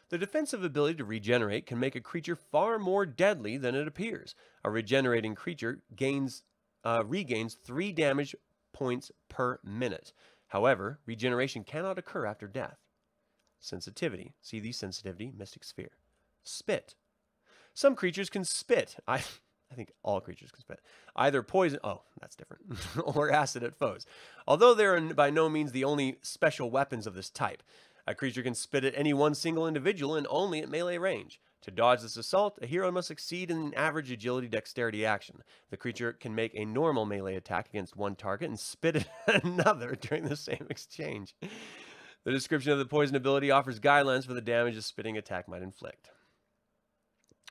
The defensive ability to regenerate can make a creature far more deadly than it appears. A regenerating creature gains uh, regains 3 damage points per minute. However, regeneration cannot occur after death. Sensitivity. See the sensitivity, Mystic Sphere. Spit. Some creatures can spit. I I think all creatures can spit. Either poison, oh, that's different, or acid at foes. Although they are by no means the only special weapons of this type. A creature can spit at any one single individual and only at melee range. To dodge this assault, a hero must succeed in an average agility dexterity action. The creature can make a normal melee attack against one target and spit at another during the same exchange. The description of the poison ability offers guidelines for the damage a spitting attack might inflict.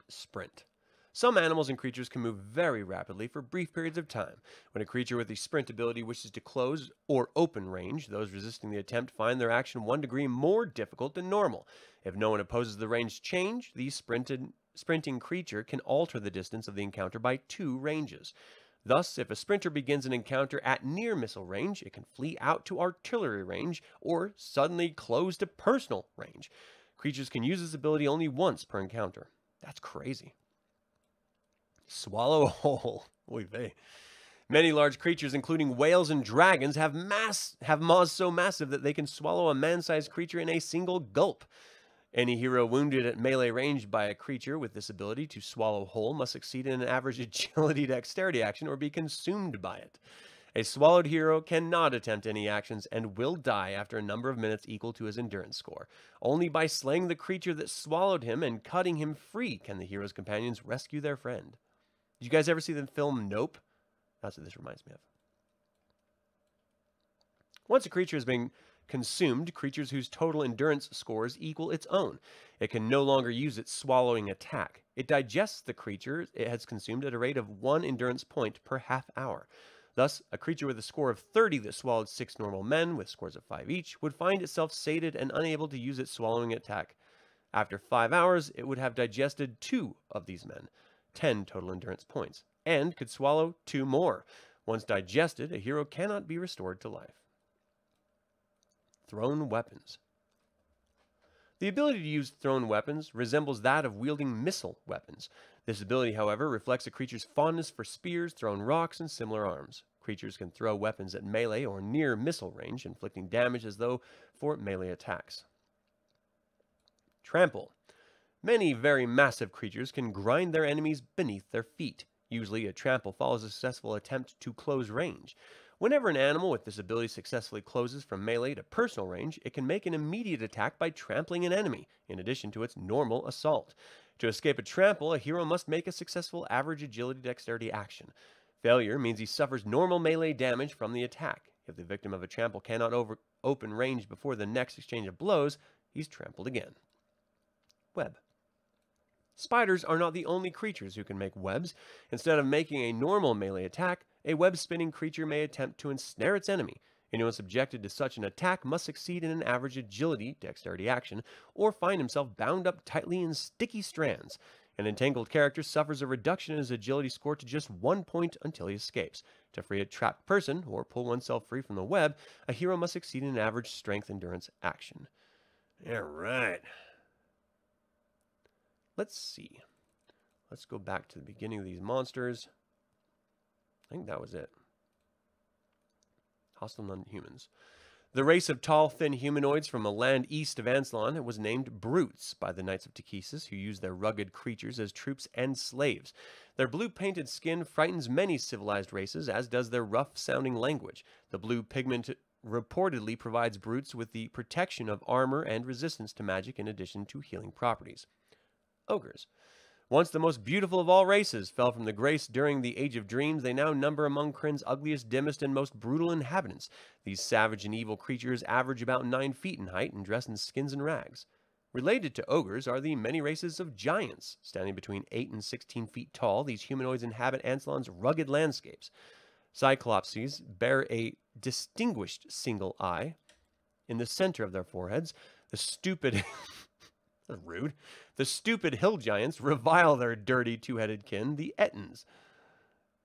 Sprint. Some animals and creatures can move very rapidly for brief periods of time. When a creature with the sprint ability wishes to close or open range, those resisting the attempt find their action one degree more difficult than normal. If no one opposes the range change, the sprinted, sprinting creature can alter the distance of the encounter by two ranges. Thus, if a sprinter begins an encounter at near missile range, it can flee out to artillery range or suddenly close to personal range. Creatures can use this ability only once per encounter. That's crazy. Swallow whole. Oy vey. Many large creatures, including whales and dragons, have mass have maws so massive that they can swallow a man-sized creature in a single gulp. Any hero wounded at melee range by a creature with this ability to swallow whole must succeed in an average agility dexterity action or be consumed by it. A swallowed hero cannot attempt any actions and will die after a number of minutes equal to his endurance score. Only by slaying the creature that swallowed him and cutting him free can the hero's companions rescue their friend. Did you guys ever see the film Nope? That's what this reminds me of. Once a creature has been consumed, creatures whose total endurance scores equal its own. It can no longer use its swallowing attack. It digests the creature it has consumed at a rate of one endurance point per half hour. Thus, a creature with a score of 30 that swallowed six normal men with scores of 5 each would find itself sated and unable to use its swallowing attack After five hours, it would have digested two of these men, 10 total endurance points, and could swallow two more. Once digested, a hero cannot be restored to life. Thrown weapons. The ability to use thrown weapons resembles that of wielding missile weapons. This ability, however, reflects a creature's fondness for spears, thrown rocks, and similar arms. Creatures can throw weapons at melee or near missile range, inflicting damage as though for melee attacks. Trample. Many very massive creatures can grind their enemies beneath their feet. Usually, a trample follows a successful attempt to close range. Whenever an animal with this ability successfully closes from melee to personal range, it can make an immediate attack by trampling an enemy, in addition to its normal assault. To escape a trample, a hero must make a successful average agility dexterity action. Failure means he suffers normal melee damage from the attack. If the victim of a trample cannot over- open range before the next exchange of blows, he's trampled again. Web. Spiders are not the only creatures who can make webs. Instead of making a normal melee attack, a web spinning creature may attempt to ensnare its enemy. Anyone subjected to such an attack must succeed in an average agility, dexterity action, or find himself bound up tightly in sticky strands. An entangled character suffers a reduction in his agility score to just one point until he escapes. To free a trapped person, or pull oneself free from the web, a hero must succeed in an average strength endurance action. Yeah, right. Let's see. Let's go back to the beginning of these monsters. I think that was it. Hostile non-humans. The race of tall, thin humanoids from a land east of Ansalon was named Brutes by the Knights of Takhisis, who used their rugged creatures as troops and slaves. Their blue-painted skin frightens many civilized races, as does their rough-sounding language. The blue pigment reportedly provides Brutes with the protection of armor and resistance to magic in addition to healing properties ogres. Once the most beautiful of all races fell from the grace during the Age of Dreams, they now number among Krynn's ugliest, dimmest, and most brutal inhabitants. These savage and evil creatures average about nine feet in height and dress in skins and rags. Related to ogres are the many races of giants. Standing between 8 and 16 feet tall, these humanoids inhabit Ansalon's rugged landscapes. Cyclopses bear a distinguished single eye in the center of their foreheads. The stupid That's rude. The stupid hill giants revile their dirty two-headed kin, the Ettins.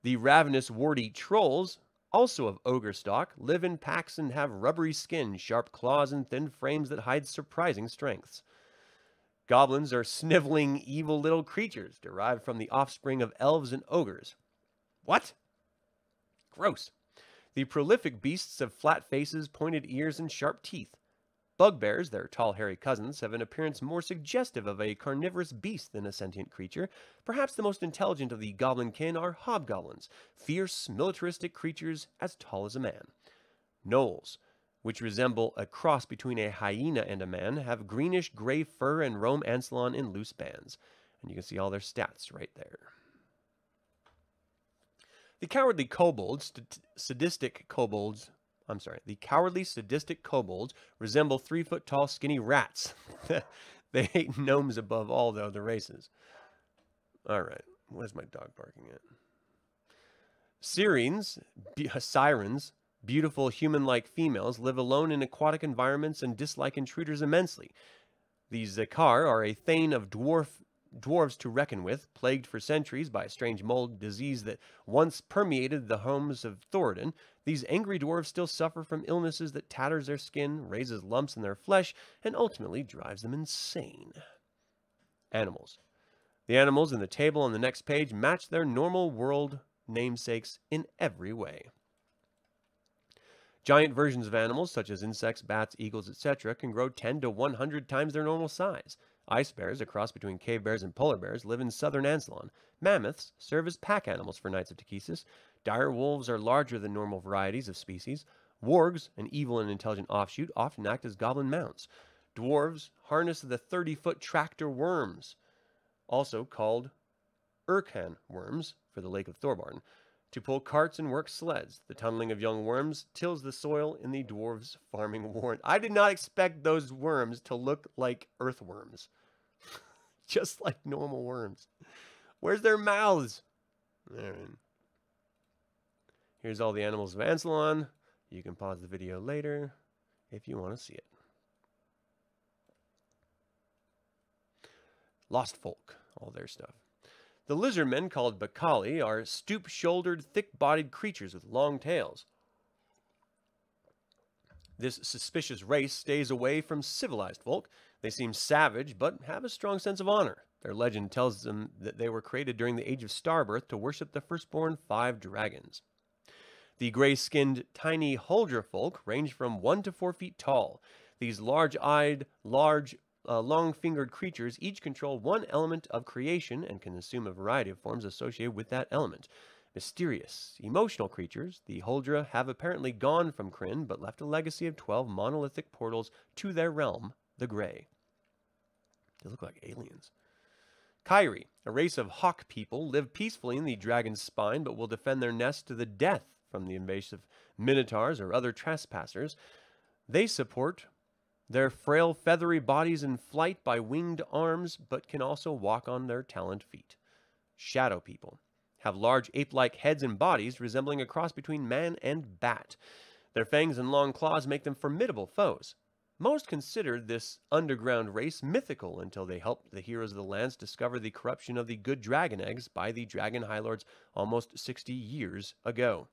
The ravenous warty trolls, also of ogre stock, live in packs and have rubbery skin, sharp claws, and thin frames that hide surprising strengths. Goblins are sniveling, evil little creatures derived from the offspring of elves and ogres. What? Gross. The prolific beasts have flat faces, pointed ears, and sharp teeth. Bugbears, their tall, hairy cousins, have an appearance more suggestive of a carnivorous beast than a sentient creature. Perhaps the most intelligent of the goblin kin are hobgoblins, fierce, militaristic creatures as tall as a man. Gnolls, which resemble a cross between a hyena and a man, have greenish gray fur and roam Ansalon in loose bands. And you can see all their stats right there. The cowardly kobolds, sadistic kobolds, I'm sorry, the cowardly, sadistic kobolds resemble three foot tall, skinny rats. they hate gnomes above all the other races. All right, where's my dog barking at? Sirens, be- sirens, beautiful human like females, live alone in aquatic environments and dislike intruders immensely. These Zhakar are a thane of dwarf dwarves to reckon with, plagued for centuries by a strange mold disease that once permeated the homes of Thorbardin, these angry dwarves still suffer from illnesses that tatters their skin, raises lumps in their flesh, and ultimately drives them insane. Animals. The animals in the table on the next page match their normal world namesakes in every way. Giant versions of animals, such as insects, bats, eagles, etc., can grow 10 to 100 times their normal size. Ice bears, a cross between cave bears and polar bears, live in southern Ansalon. Mammoths serve as pack animals for Knights of Takhisis. Dire wolves are larger than normal varieties of species. Wargs, an evil and intelligent offshoot, often act as goblin mounts. Dwarves harness the 30-foot tractor worms, also called Urkhan worms for the Lake of Thorbardin, to pull carts and work sleds. The tunneling of young worms tills the soil in the dwarves' farming warren. I did not expect those worms to look like earthworms, just like normal worms. Where's their mouths? Here's all the animals of Ansalon. You can pause the video later if you want to see it. Lost folk, all their stuff. The lizardmen, called Bakali, are stoop shouldered, thick bodied creatures with long tails. This suspicious race stays away from civilized folk. They seem savage, but have a strong sense of honor. Their legend tells them that they were created during the age of Starbirth to worship the firstborn five dragons. The gray skinned, tiny Huldra folk range from one to four feet tall. These large eyed, large, uh, long fingered creatures each control one element of creation and can assume a variety of forms associated with that element. Mysterious, emotional creatures, the Huldra have apparently gone from Krynn but left a legacy of 12 monolithic portals to their realm, the Grey. They look like aliens. Kyrie, a race of hawk people, live peacefully in the dragon's spine but will defend their nest to the death from the invasive minotaurs or other trespassers. They support their frail, feathery bodies in flight by winged arms, but can also walk on their taloned feet. Shadow people have large ape like heads and bodies resembling a cross between man and bat. Their fangs and long claws make them formidable foes. Most considered this underground race mythical until they helped the heroes of the lands discover the corruption of the good dragon eggs by the dragon high lords almost 60 years ago.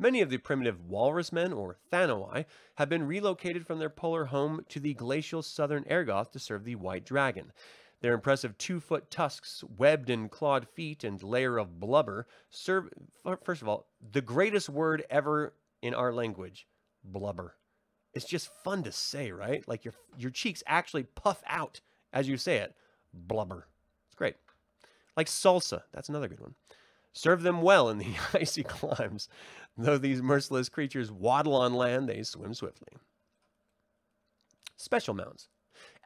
Many of the primitive walrus men, or Thanoi, have been relocated from their polar home to the glacial southern Ergoth to serve the white dragon. Their impressive two foot tusks, webbed and clawed feet, and layer of blubber serve, first of all, the greatest word ever in our language blubber. It's just fun to say, right? Like your, your cheeks actually puff out as you say it. Blubber. It's great. Like salsa. That's another good one. Serve them well in the icy climes. Though these merciless creatures waddle on land, they swim swiftly. Special mounts.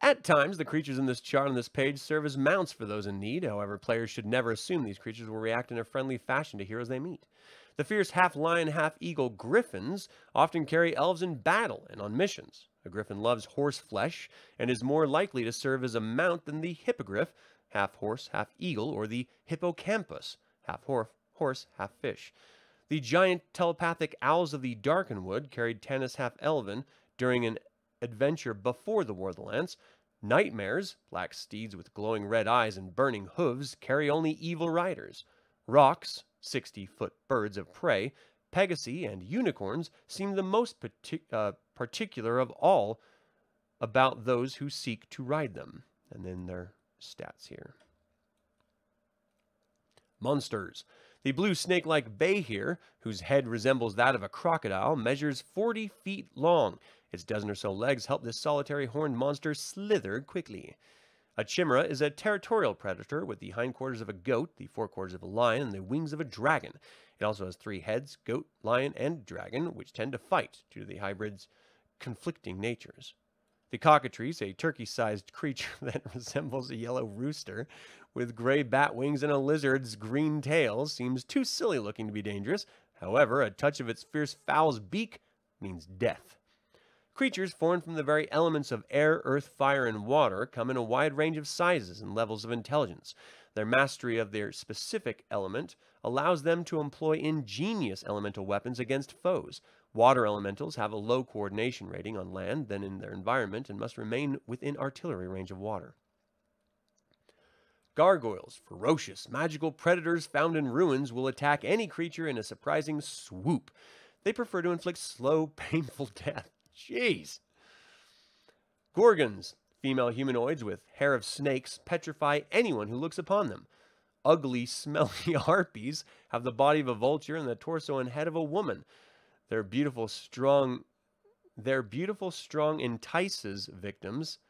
At times, the creatures in this chart on this page serve as mounts for those in need. However, players should never assume these creatures will react in a friendly fashion to heroes they meet. The fierce half lion, half eagle griffins often carry elves in battle and on missions. A griffin loves horse flesh and is more likely to serve as a mount than the hippogriff, half horse, half eagle, or the hippocampus, half horse, half fish. The giant telepathic owls of the Darkenwood carried Tanis half elven during an adventure before the War of the Lance. Nightmares, black steeds with glowing red eyes and burning hooves, carry only evil riders. Rocs, 60 foot birds of prey, Pegasi, and unicorns seem the most partic- uh, particular of all about those who seek to ride them. And then their stats here. Monsters. The blue snake-like behir, whose head resembles that of a crocodile, measures 40 feet long. Its dozen or so legs help this solitary horned monster slither quickly. A chimera is a territorial predator with the hindquarters of a goat, the forequarters of a lion, and the wings of a dragon. It also has three heads, goat, lion, and dragon, which tend to fight due to the hybrid's conflicting natures. The cockatrice, a turkey-sized creature that resembles a yellow rooster, with gray bat wings and a lizard's green tail seems too silly looking to be dangerous. However, a touch of its fierce fowl's beak means death. Creatures formed from the very elements of air, earth, fire, and water come in a wide range of sizes and levels of intelligence. Their mastery of their specific element allows them to employ ingenious elemental weapons against foes. Water elementals have a low coordination rating on land than in their environment and must remain within artillery range of water. Gargoyles, ferocious, magical predators found in ruins, will attack any creature in a surprising swoop. They prefer to inflict slow, painful death. Jeez. Gorgons, female humanoids with hair of snakes, petrify anyone who looks upon them. Ugly, smelly harpies have the body of a vulture and the torso and head of a woman. Their beautiful, strong, their beautiful, strong entices victims.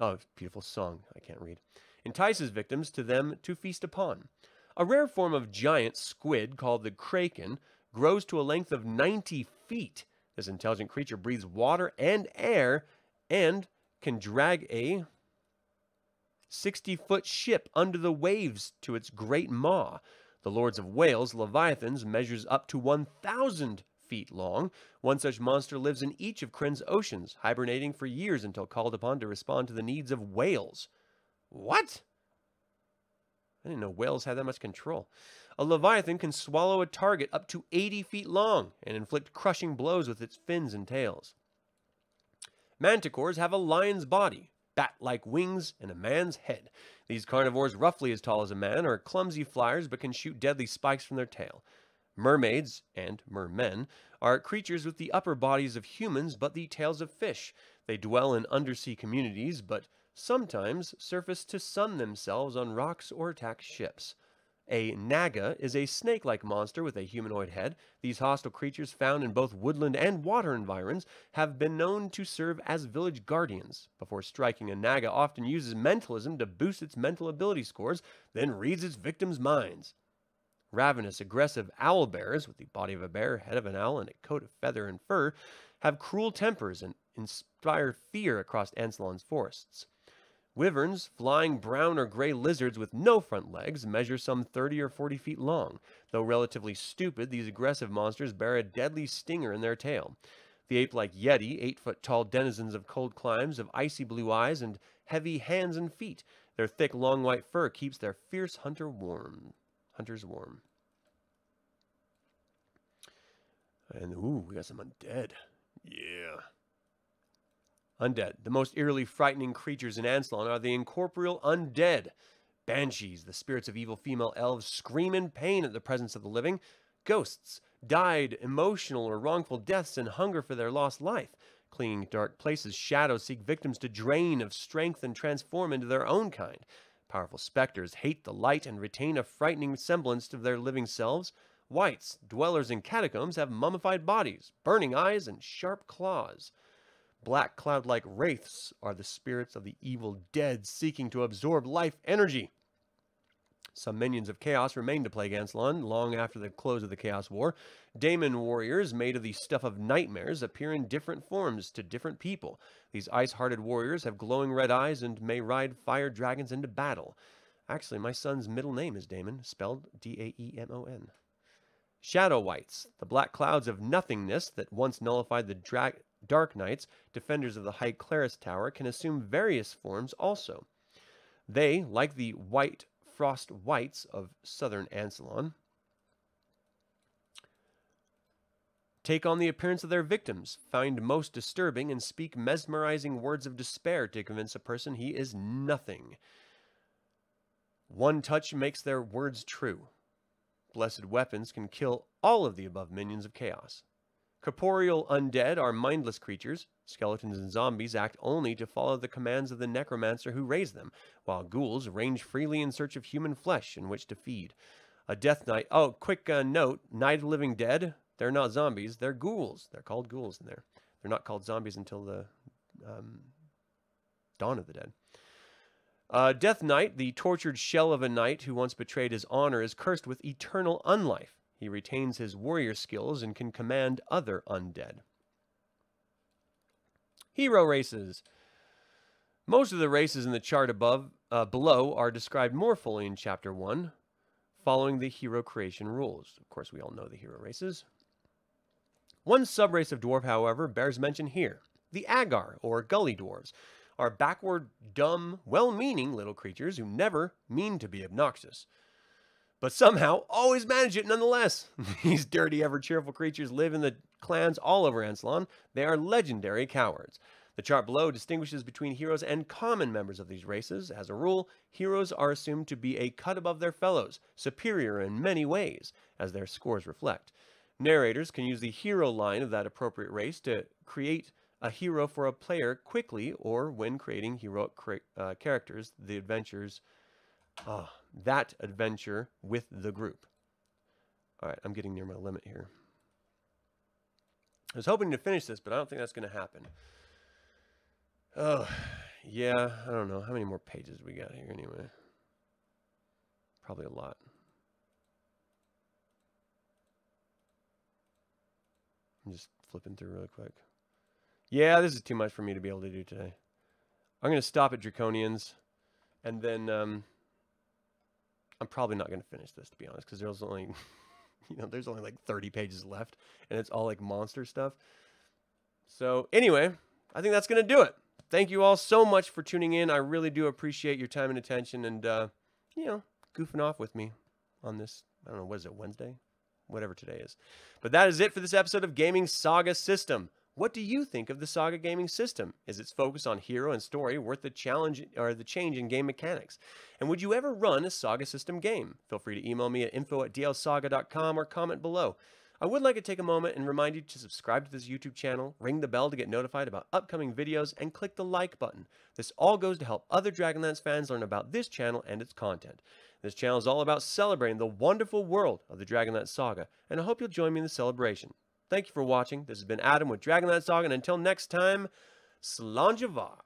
Oh, beautiful song. I can't read entices victims to them to feast upon. A rare form of giant squid called the kraken grows to a length of 90 feet. This intelligent creature breathes water and air and can drag a 60 foot ship under the waves to its great maw. The Lords of Whales, Leviathans, measures up to 1,000 feet long. One such monster lives in each of Krynn's oceans, hibernating for years until called upon to respond to the needs of whales. What? I didn't know whales had that much control. A leviathan can swallow a target up to 80 feet long and inflict crushing blows with its fins and tails. Manticores have a lion's body, bat-like wings, and a man's head. These carnivores, roughly as tall as a man, are clumsy flyers but can shoot deadly spikes from their tail. Mermaids, and mermen, are creatures with the upper bodies of humans but the tails of fish. They dwell in undersea communities, but sometimes surface to sun themselves on rocks or attack ships. A naga is a snake-like monster with a humanoid head. These hostile creatures found in both woodland and water environs have been known to serve as village guardians. Before striking, a naga often uses mentalism to boost its mental ability scores, then reads its victims' minds. Ravenous, aggressive owl bears, with the body of a bear, head of an owl, and a coat of feather and fur, have cruel tempers and inspire fear across Ansalon's forests. Wyverns, flying brown or gray lizards with no front legs, measure some 30 or 40 feet long. Though relatively stupid, these aggressive monsters bear a deadly stinger in their tail. The ape-like yeti, eight-foot-tall denizens of cold climes, have icy blue eyes and heavy hands and feet. Their thick, long white fur keeps their fierce hunter warm. Hunters warm. And ooh, we got some undead. Yeah. Undead. The most eerily frightening creatures in Ansalon are the incorporeal undead. Banshees, the spirits of evil female elves, scream in pain at the presence of the living. Ghosts, died emotional or wrongful deaths and hunger for their lost life. Clinging to dark places, shadows seek victims to drain of strength and transform into their own kind. Powerful specters hate the light and retain a frightening semblance to their living selves. Wights, dwellers in catacombs, have mummified bodies, burning eyes, and sharp claws. Black cloud like wraiths are the spirits of the evil dead seeking to absorb life energy. Some minions of Chaos remain to plague Ansalon long after the close of the Chaos War. Daemon warriors made of the stuff of nightmares appear in different forms to different people. These ice-hearted warriors have glowing red eyes and may ride fire dragons into battle. Actually, my son's middle name is Daemon, spelled D-A-E-M-O-N. Shadow Wights, the black clouds of nothingness that once nullified the Dark Knights, defenders of the High Clerist's Tower, can assume various forms also. They, like the white frost Wights of southern Ansalon, take on the appearance of their victims, find most disturbing, and speak mesmerizing words of despair to convince a person he is nothing. One touch makes their words true. Blessed weapons can kill all of the above minions of chaos. Corporeal undead are mindless creatures. Skeletons and zombies act only to follow the commands of the necromancer who raised them, while ghouls range freely in search of human flesh in which to feed. A death knight. Oh, quick uh, note Night of the Living Dead, they're not zombies, they're ghouls. They're called ghouls in there. They're not called zombies until the um, Dawn of the Dead. Uh, Death Knight, the tortured shell of a knight who once betrayed his honor, is cursed with eternal unlife. He retains his warrior skills and can command other undead. Hero races. Most of the races in the chart above, uh, below are described more fully in Chapter 1, following the hero creation rules. Of course, we all know the hero races. One subrace of dwarf, however, bears mention here. The Aghar, or Gully Dwarves, are backward, dumb, well-meaning little creatures who never mean to be obnoxious but somehow always manage it nonetheless. These dirty, ever cheerful creatures live in the clans all over Ansalon. They are legendary cowards. The chart below distinguishes between heroes and common members of these races. As a rule, heroes are assumed to be a cut above their fellows, superior in many ways, as their scores reflect. Narrators can use the hero line of that appropriate race to create a hero for a player quickly or when creating heroic uh, characters, the adventures uh, that adventure with the group. All right, I'm getting near my limit here. I was hoping to finish this, but I don't think that's going to happen. Oh, yeah, I don't know. How many more pages we got here anyway? Probably a lot. I'm just flipping through really quick. Yeah, this is too much for me to be able to do today. I'm going to stop at Draconians, and then um, I'm probably not going to finish this to be honest, because there's only, you know, there's only like 30 pages left, and it's all like monster stuff. So anyway, I think that's going to do it. Thank you all so much for tuning in. I really do appreciate your time and attention, and uh, you know, goofing off with me on this. I don't know what is it Wednesday, whatever today is. But that is it for this episode of Gaming Saga System. What do you think of the Saga gaming system? Is its focus on hero and story worth the challenge or the change in game mechanics? And would you ever run a Saga system game? Feel free to email me at info at dlsaga.com or comment below. I would like to take a moment and remind you to subscribe to this YouTube channel, ring the bell to get notified about upcoming videos, and click the like button. This all goes to help other Dragonlance fans learn about this channel and its content. This channel is all about celebrating the wonderful world of the Dragonlance Saga, and I hope you'll join me in the celebration. Thank you for watching. This has been Adam with Dragonlance Saga, and until next time, Slanjavar.